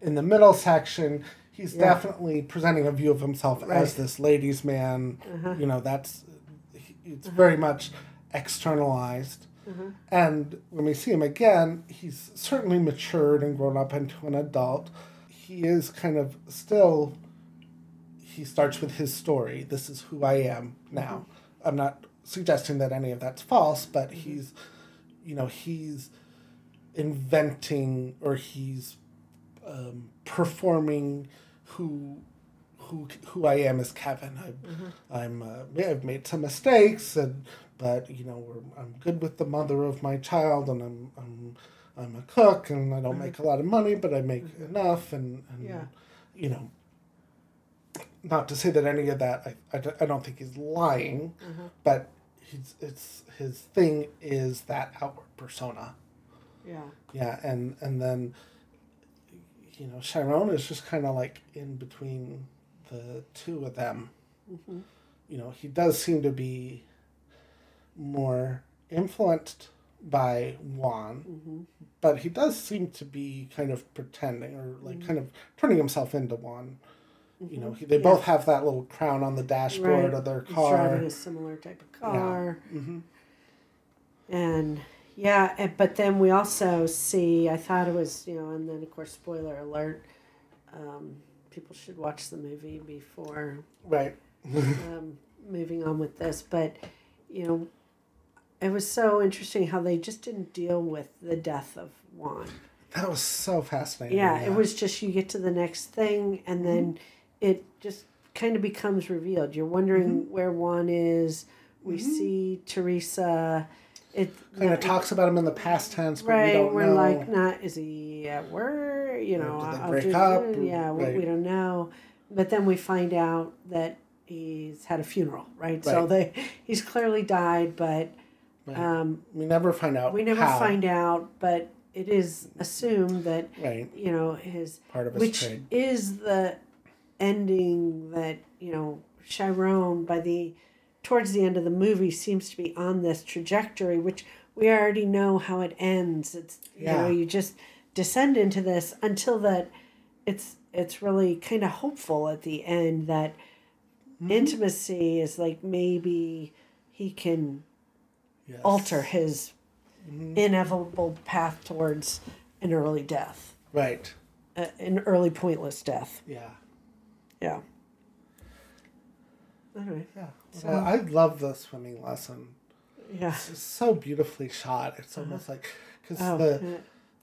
in the middle section, he's yeah. definitely presenting a view of himself right. as this ladies' man. Uh-huh. You know, that's it's uh-huh. very much externalized. Uh-huh. And when we see him again, he's certainly matured and grown up into an adult. He is kind of still. He starts with his story. This is who I am now. Mm-hmm. I'm not suggesting that any of that's false, but mm-hmm. he's, you know, he's inventing or he's um, performing who who who I am as Kevin. I'm mm-hmm. I'm uh, I've made some mistakes, and but you know I'm good with the mother of my child, and I'm I'm I'm a cook, and I don't mm-hmm. make a lot of money, but I make mm-hmm. enough, and, and yeah. you know not to say that any of that I, I, I don't think he's lying, mm-hmm. but he's it's his thing is that outward persona. Yeah. Yeah, and and then you know Chiron is just kind of like in between the two of them. Mm-hmm. You know, he does seem to be more influenced by Juan, mm-hmm. but he does seem to be kind of pretending or like mm-hmm. kind of turning himself into Juan. You know, mm-hmm. they yeah. both have that little crown on the dashboard right. of their car. He's driving a similar type of car. Yeah. Mm-hmm. And yeah, but then we also see. I thought it was you know, and then of course, spoiler alert. Um, people should watch the movie before. Right. um, moving on with this, but you know, it was so interesting how they just didn't deal with the death of Juan. That was so fascinating. Yeah, yeah. it was just you get to the next thing, and mm-hmm. then it just kind of becomes revealed. You're wondering mm-hmm. where Juan is. We mm-hmm. see Teresa. It kind of talks about him in the past tense, but right, we don't we're know. like, not is he at work? You know, did they break up? yeah, right. we, we don't know. But then we find out that he's had a funeral, right? right? So they he's clearly died, but Right. Um, we never find out. We never how. find out, but it is assumed that right. you know his part of his which trade. is the ending that you know Chiron by the towards the end of the movie seems to be on this trajectory, which we already know how it ends. It's you yeah. know you just descend into this until that it's it's really kind of hopeful at the end that mm-hmm. intimacy is like maybe he can yes. alter his mm-hmm. inevitable path towards an early death. Right. Uh, an early pointless death. Yeah. Yeah. Anyway. Yeah. So well, I love the swimming lesson. Yeah. It's so beautifully shot. It's uh-huh. almost like because oh, the yeah.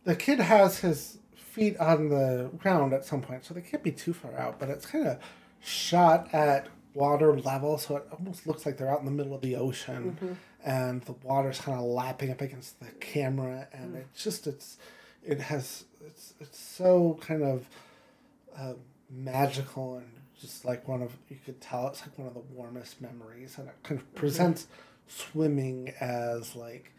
the kid has his feet on the ground at some point, so they can't be too far out. But it's kind of shot at water level, so it almost looks like they're out in the middle of the ocean, mm-hmm. and the water's kind of lapping up against the camera, and mm. it's just it's it has it's it's so kind of uh, magical and just like one of you could tell it's like one of the warmest memories, and it kind of presents swimming as like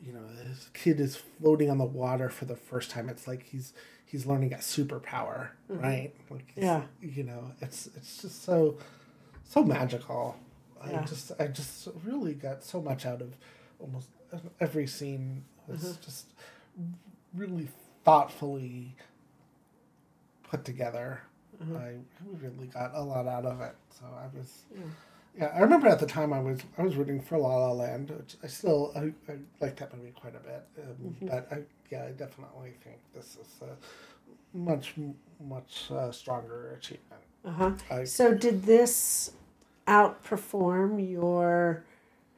you know this kid is floating on the water for the first time. It's like he's he's learning a superpower, mm-hmm. right? Like yeah, you know, it's it's just so so magical. Yeah. I just I just really got so much out of almost every scene. Was mm-hmm. just really thoughtfully put together. Mm-hmm. I really got a lot out of it. So I was. Yeah. Yeah, I remember at the time I was I was rooting for La La Land, which I still I, I like that movie quite a bit. Um, mm-hmm. But I yeah I definitely think this is a much much uh, stronger achievement. Uh-huh. so did this outperform your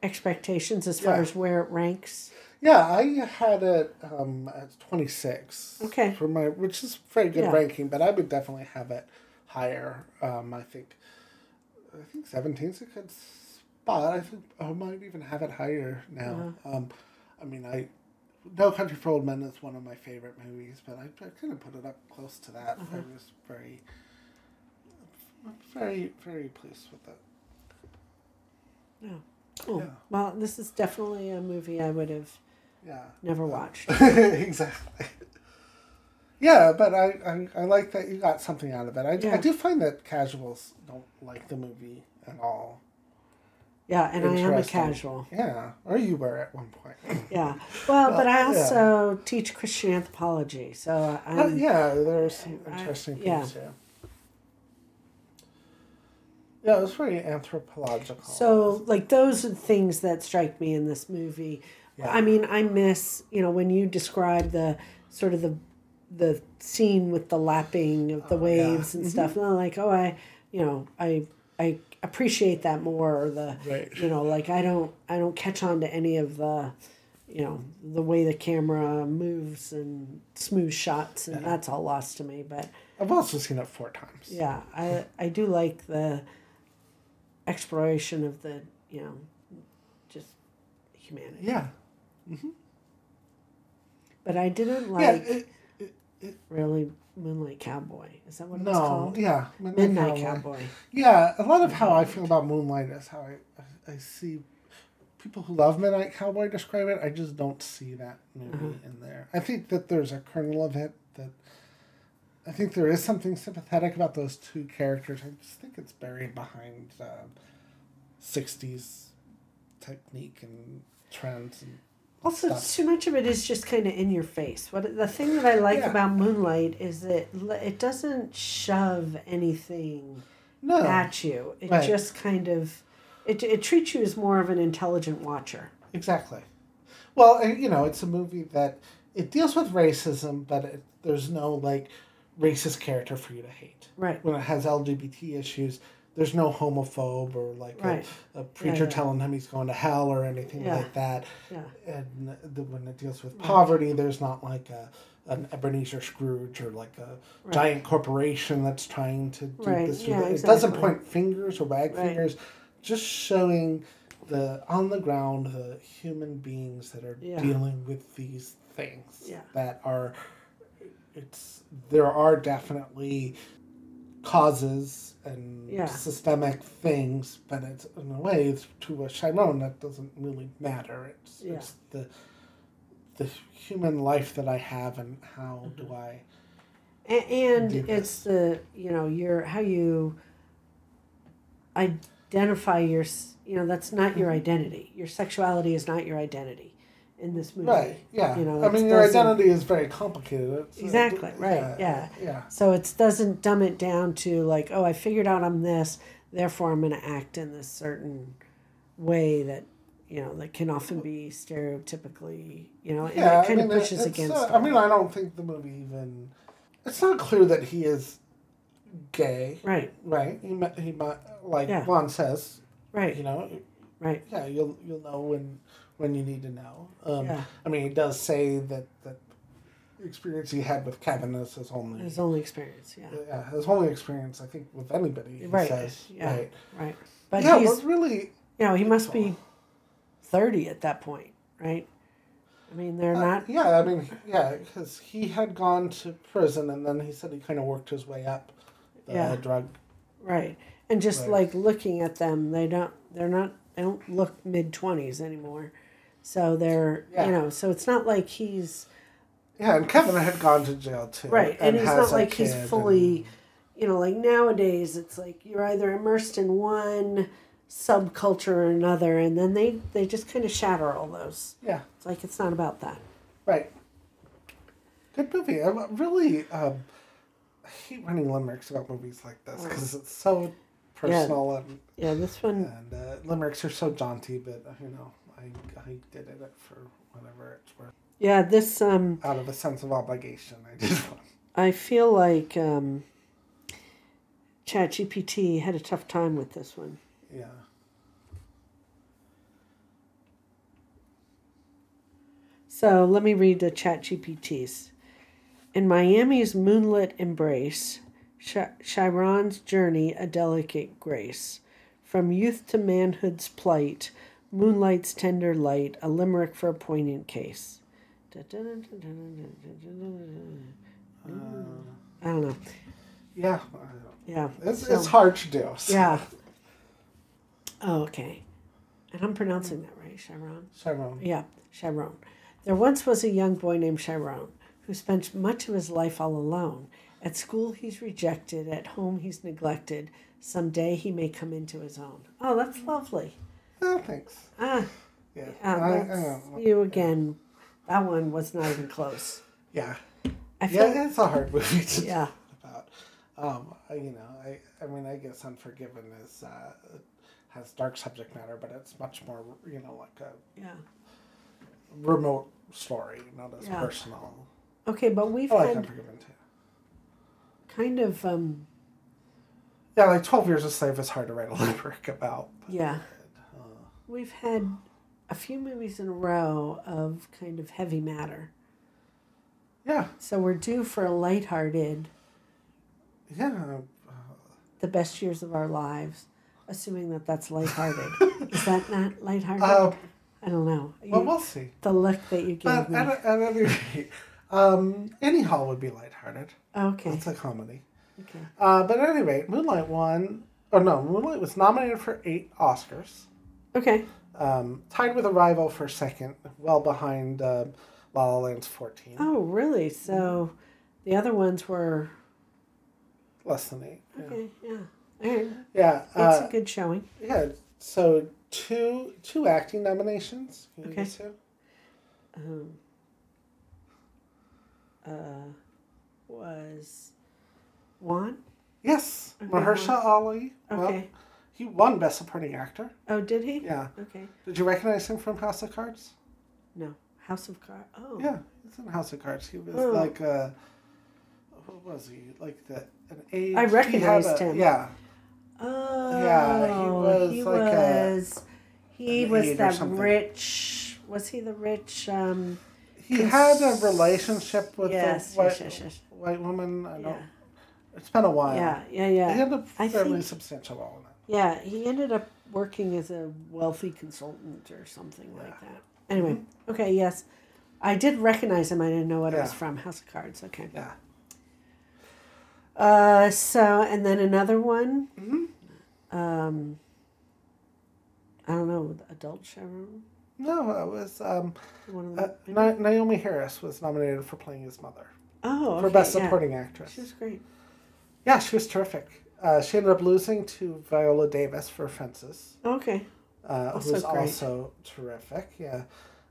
expectations as far yeah. as where it ranks? Yeah, I had it um, at 26. Okay. For my, which is very good yeah. ranking, but I would definitely have it higher. Um, I think, I think 17 is a good spot. I think I might even have it higher now. Uh-huh. Um, I mean, I, No Country for Old Men is one of my favorite movies, but I, I kind of put it up close to that. Uh-huh. I was very, very, very pleased with it. Yeah. Cool. Yeah. Well, this is definitely a movie I would have yeah. never watched. exactly. Yeah, but I, I, I like that you got something out of it. I, yeah. I do find that casuals don't like the movie at all. Yeah, and I am a casual. Yeah, or you were at one point. yeah, well, well but I also yeah. teach Christian anthropology, so I'm, uh, yeah, there's some interesting I, things. Yeah. Yeah, it was very anthropological. So, like, those are things that strike me in this movie. Yeah. I mean, I miss, you know, when you describe the sort of the the scene with the lapping of the oh, waves yeah. and mm-hmm. stuff, and I'm like, oh, I, you know, I I appreciate that more. Or the, right. you know, like I don't I don't catch on to any of the, you know, the way the camera moves and smooth shots, and yeah. that's all lost to me. But I've also seen it four times. Yeah, I I do like the exploration of the you know just humanity. Yeah. Mm-hmm. But I didn't like yeah, it, it, it, really Moonlight Cowboy. Is that what no, it's called? Yeah, Midnight, Midnight Cowboy. Cowboy. Yeah, a lot of how I feel about Moonlight is how I, I, see people who love Midnight Cowboy describe it. I just don't see that movie uh-huh. in there. I think that there's a kernel of it that I think there is something sympathetic about those two characters. I just think it's buried behind uh, 60s technique and trends and also stuff. too much of it is just kind of in your face what the thing that i like yeah. about moonlight is that it doesn't shove anything no. at you it right. just kind of it, it treats you as more of an intelligent watcher exactly well you know it's a movie that it deals with racism but it, there's no like racist character for you to hate. Right. When it has LGBT issues, there's no homophobe or like right. a, a, preacher yeah, yeah. telling him he's going to hell or anything yeah. like that. Yeah. And the, when it deals with poverty, right. there's not like a an Ebenezer Scrooge or like a right. giant corporation that's trying to do right. this. Yeah, it exactly. doesn't point fingers or wag fingers, just showing the on the ground the human beings that are dealing with these things that are it's there are definitely causes and yeah. systemic things, but it's in a way it's to a Chiron that doesn't really matter. It's yeah. it's the the human life that I have and how mm-hmm. do I and, and it's the you know your how you identify your you know that's not your mm-hmm. identity your sexuality is not your identity in this movie right yeah you know i mean your identity is very complicated it's, uh, exactly right yeah, yeah yeah so it doesn't dumb it down to like oh i figured out i'm this therefore i'm going to act in this certain way that you know that can often be stereotypically you know yeah, and it kind I mean, of pushes against uh, i mean i don't think the movie even it's not clear that he is gay. Right. Right. He might. he might like yeah. Juan says. Right. You know. Right. Yeah, you'll you'll know when when you need to know. Um, yeah. I mean, he does say that that experience he had with Kevin is his only his only experience. Yeah. Yeah, his only experience I think with anybody. right. Says. Yeah. Right. Right. But yeah, he's really. You know, he must be thirty at that point, right? I mean, they're uh, not. Yeah, I mean, yeah, because he had gone to prison, and then he said he kind of worked his way up the yeah. drug. Right, and just like looking at them, they don't. They're not. They don't look mid twenties anymore, so they're. Yeah. You know, so it's not like he's. Yeah, and Kevin had gone to jail too. Right, and, and he's not like he's fully. And... You know, like nowadays, it's like you're either immersed in one subculture or another, and then they they just kind of shatter all those. Yeah, it's like it's not about that. Right. Good movie. I'm really um, I hate running limericks about movies like this because it's so personal yeah. and yeah, this one and uh, limericks are so jaunty, but uh, you know, I I did it for whatever it's worth. Yeah, this um out of a sense of obligation, I one. I feel like um, ChatGPT had a tough time with this one. Yeah. So let me read the ChatGPT's. In Miami's moonlit embrace, Chiron's journey a delicate grace. From youth to manhood's plight, moonlight's tender light, a limerick for a poignant case. I don't know. Yeah. Yeah. It's, so, it's hard to do. So. Yeah. Oh, okay. And I'm pronouncing that right, Chiron? Chiron. Yeah, Chiron. There once was a young boy named Chiron who spent much of his life all alone. At school, he's rejected. At home, he's neglected. Someday, he may come into his own. Oh, that's lovely. Oh, thanks. Ah, yeah. Uh, I, I you again. That one was not even close. Yeah. I feel, yeah, it's a hard movie to yeah. talk about. Um, you know, I, I mean, I guess Unforgiven is uh, has dark subject matter, but it's much more, you know, like a yeah remote story, not as yeah. personal. Okay, but we've I like had Unforgiven too. Kind of. um Yeah, like Twelve Years a Slave is hard to write a lyric about. Yeah. We've had a few movies in a row of kind of heavy matter. Yeah. So we're due for a lighthearted. Yeah. Uh, the best years of our lives, assuming that that's lighthearted. is that not lighthearted? Uh, I don't know. You, well, we'll see. The look that you gave me. At, at any rate, um, Annie Hall would be lighthearted. Okay. It's a comedy. Okay. Uh, but at any rate, Moonlight won. Oh no, Moonlight was nominated for eight Oscars. Okay. Um, tied with Arrival for second, well behind uh, La La Land's fourteen. Oh, really? So, the other ones were less than eight. Okay. Yeah. yeah. Right. Yeah. It's uh, a good showing. Yeah. So two two acting nominations. Can okay. Um, uh, was Juan? Yes, okay, Mahershala Ali. Okay. Well, he won Best Supporting Actor. Oh, did he? Yeah. Okay. Did you recognize him from House of Cards? No, House of Cards. Oh. Yeah, he's in House of Cards. He was oh. like a. What was he like? The an age. I recognized a, him. Yeah. Oh, yeah, he was he like was, a, he was that rich. Was he the rich? Um, he cons- had a relationship with yes, a white, yes, yes, yes. white woman. I yeah. don't. It's been a while. Yeah, yeah, yeah. He had a fairly think, substantial role in it. Yeah, he ended up working as a wealthy consultant or something yeah. like that. Anyway, mm-hmm. okay, yes, I did recognize him. I didn't know what yeah. it was from. House of Cards. Okay. Yeah. Uh, so and then another one. Mm-hmm. Um, I don't know, adult Sharon. No, it was um, uh, Naomie Harris was nominated for playing his mother. Oh, okay, for best supporting yeah. actress. She was great. Yeah, she was terrific. Uh, she ended up losing to Viola Davis for Fences. Okay. Uh, also who's great. also terrific. Yeah.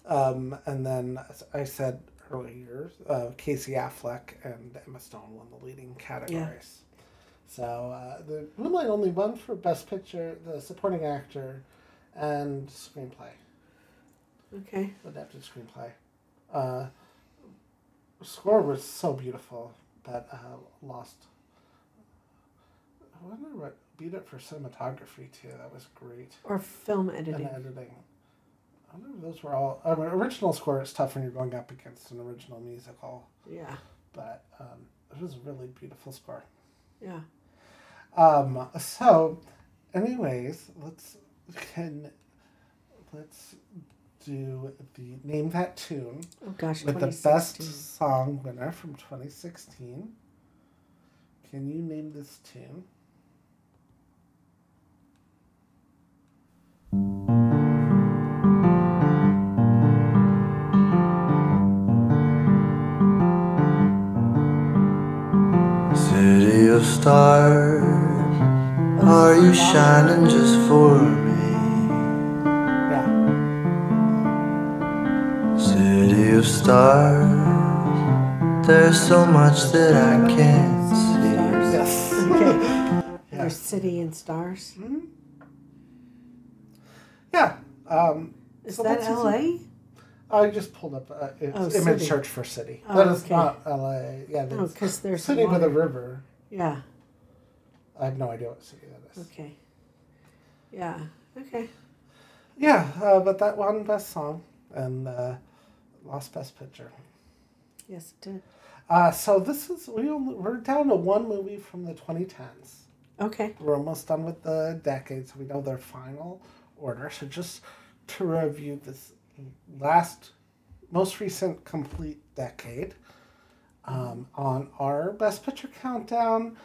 Um, and then I said earlier, uh, Casey Affleck and Emma Stone won the leading categories. Yeah. So uh, the Moonlight only won for Best Picture, the Supporting Actor, and Screenplay. Okay. Adapted screenplay. Uh, score was so beautiful, but uh, lost. I wonder what beat it for cinematography too. That was great. Or film editing. And editing. I wonder if those were all. I mean, original score is tough when you're going up against an original musical. Yeah. But um, it was a really beautiful score. Yeah. Um. So, anyways, let's can let's do the name that tune. Oh gosh, with the best song winner from 2016. Can you name this tune? City of stars, are you shining just for me? Yeah. City of stars, there's so much that I can't see. Yes. Okay. There's City and Stars. Mm-hmm. Yeah. Um, Is so that LA? I just pulled up uh, it's oh, image city. search for city. Oh, that is okay. not LA. Yeah, Oh, because there's city with a river. Yeah. I have no idea what city that is. Okay. Yeah. Okay. Yeah, uh, but that won best song and uh, lost best picture. Yes, it did. Uh, so this is we only, we're down to one movie from the 2010s. Okay. We're almost done with the decade, so we know their final order. So just to review this last, most recent complete decade, um, on our Best Picture countdown,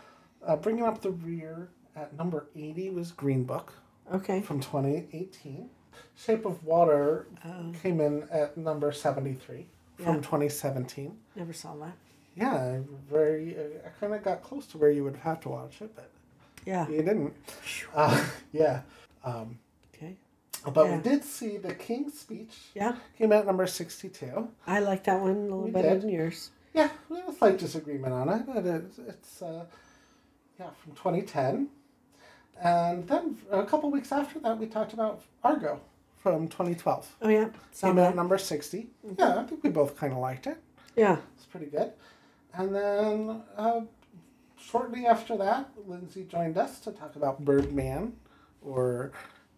uh, bringing up the rear at number 80 was Green Book. Okay. From 2018. Shape of Water Oh. came in at number 73 from Yeah. 2017. Never saw that. Yeah, very. I kind of got close to where you would have to watch it, but Yeah. you didn't. Uh, yeah. Um. But Yeah. we did see The King's Speech. Yeah. Came out number 62. I like that one a little We better did. than yours. Yeah, we have a slight disagreement on it. but It's, it's uh, yeah, from 2010. And then a couple weeks after that, we talked about Argo from 2012. Oh yeah. Came out number 60. Yeah, I think we both kind of liked it. Yeah. It's pretty good. And then uh, shortly after that, Lindsay joined us to talk about Birdman or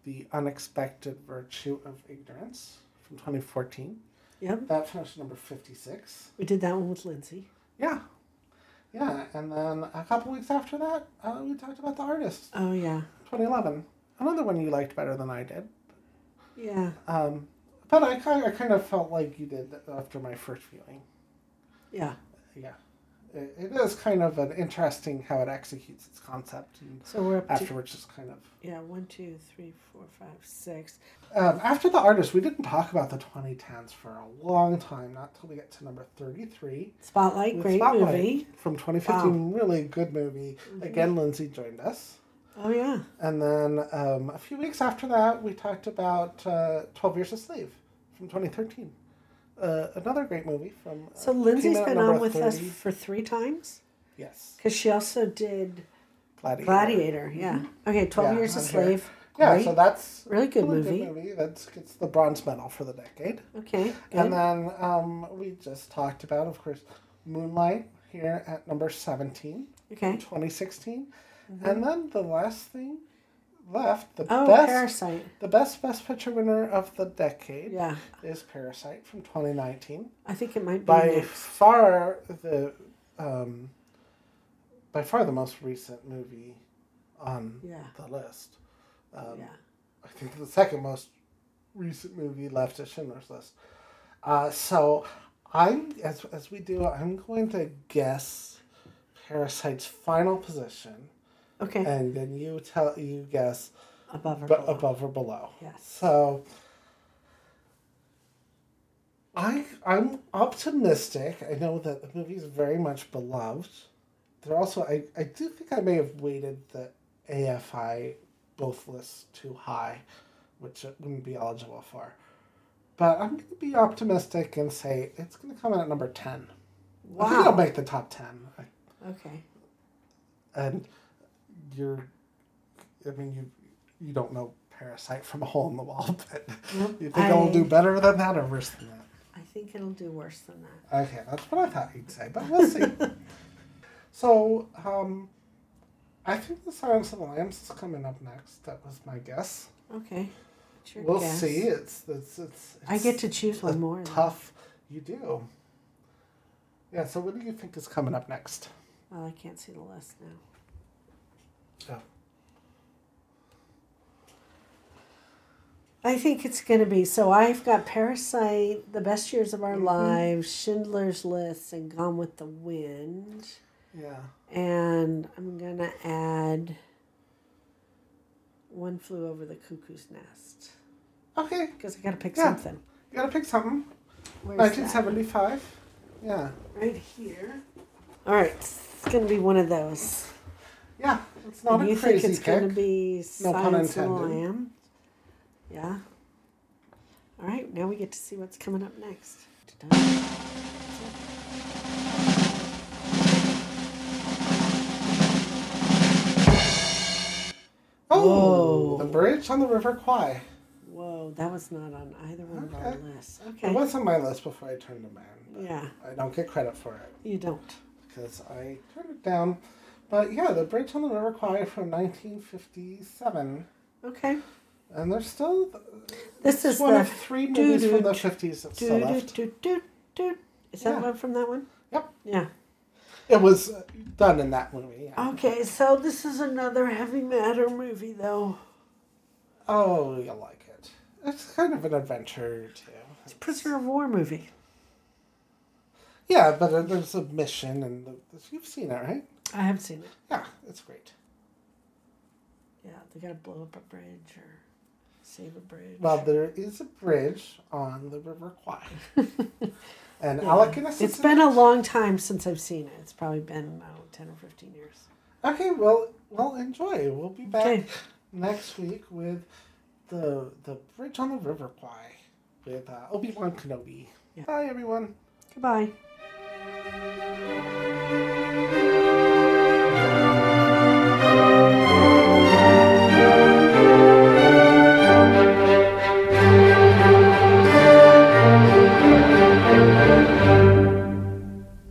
The Unexpected Virtue of Ignorance from 2014. Yep. That finished number 56. We did that one with Lindsay. Yeah. Yeah. And then a couple weeks after that, uh, we talked about The Artist, Oh yeah. 2011. Another one you liked better than I did. Yeah. Um, but I I kind of felt like you did after my first viewing. Yeah. yeah, it, it is kind of an interesting how it executes its concept, and So we're up to afterwards just kind of. yeah one two three four five six. Um, after the artist, we didn't talk about the 2010s for a long time, not till we get to number 33. Spotlight, great Spotlight movie. from 2015. Really good movie. Again, Lindsay joined us. Oh yeah. And then um, a few weeks after that, we talked about uh, 12 Years a Slave from 2013. Uh, another great movie from. uh, So Lindsay's been on with us for three times Yes. because she also did Gladiator. Gladiator. Yeah. Okay. Twelve Yeah, Years a. Slave. Yeah, Great. so that's Really good really movie. Good movie. That gets the bronze medal for the decade. Okay. Good. And then um, we just talked about, of course, Moonlight here at number 17 okay. 2016. And then the last thing left, the. Oh, best Parasite. the best best picture winner of the decade Yeah. is Parasite from 2019. I think it might be By next. far the um, by far the most recent movie on Yeah. the list. Um, yeah. I think the second most recent movie left is Schindler's List. Uh, so I'm as as we do, I'm going to guess Parasite's final position. Okay. And then you tell you guess above or b- below. above or below. Yes. So I I'm optimistic. I know that the movie is very much beloved. There also I, I do think I may have weighted the AFI both lists too high, which it wouldn't be eligible for. But I'm going to be optimistic and say it's going to come in at number 10. Wow. I think it'll make the top 10. Okay. And you're, I mean, you you don't know Parasite from a hole in the wall, but Nope. you think it'll do better than that or worse than that? I think it'll do worse than that. Okay, that's what I thought you'd say, but we'll see. so, um, I think the Silence of the Lambs is coming up next. That was my guess. Okay. It's your We'll guess. see. It's it's it's. I get to choose one more. Tough. You do. Yeah. So, what do you think is coming up next? Well, I can't see the list now. Oh. I think it's going to be so. I've got Parasite, The Best Years of Our Mm-hmm. Lives, Schindler's List, and Gone with the Wind. Yeah. And I'm going to add One Flew Over the Cuckoo's Nest. Okay. Because I got to pick Yeah. something. You gotta pick something. Where's Nineteen that? Yeah. Right here. All right. It's going to be one of those. Yeah. It's not And a you think crazy it's going to pick. be No pun Silence of the intended. Lamb? Yeah. All right, now we get to see what's coming up next. Oh, Whoa. the bridge on the River Kwai. Whoa, that was not on either one of our lists. Okay. It Okay. was on my list before I turned them in. Yeah, I don't get credit for it you don't. because I turned it down. But yeah, the bridge on the River Kwai from 1957, Okay. and there's still This is one the of three movies from the 50s that's Do, still left. do, do, do. Is that Yeah. one from that one? Yep, Yeah. it was uh, done in that movie. Yeah. Okay, so this is another heavy matter movie, though. Oh, you'll like it. It's kind of an adventure too. It's a prisoner of war movie. Yeah, but there's a mission, and the, you've seen it, right? I haven't seen it. Yeah, it's great. Yeah, they gotta blow up a bridge or save a bridge. Well, there is a bridge on the River Kwai, and Alec Guinness. It's been a long time since I've seen it. It's probably been oh, 10 or 15 years. Okay, well, well, enjoy. We'll be back Okay. next week with the the bridge on the River Kwai with uh, Obi Wan Kenobi. Yeah. Bye, everyone. Goodbye.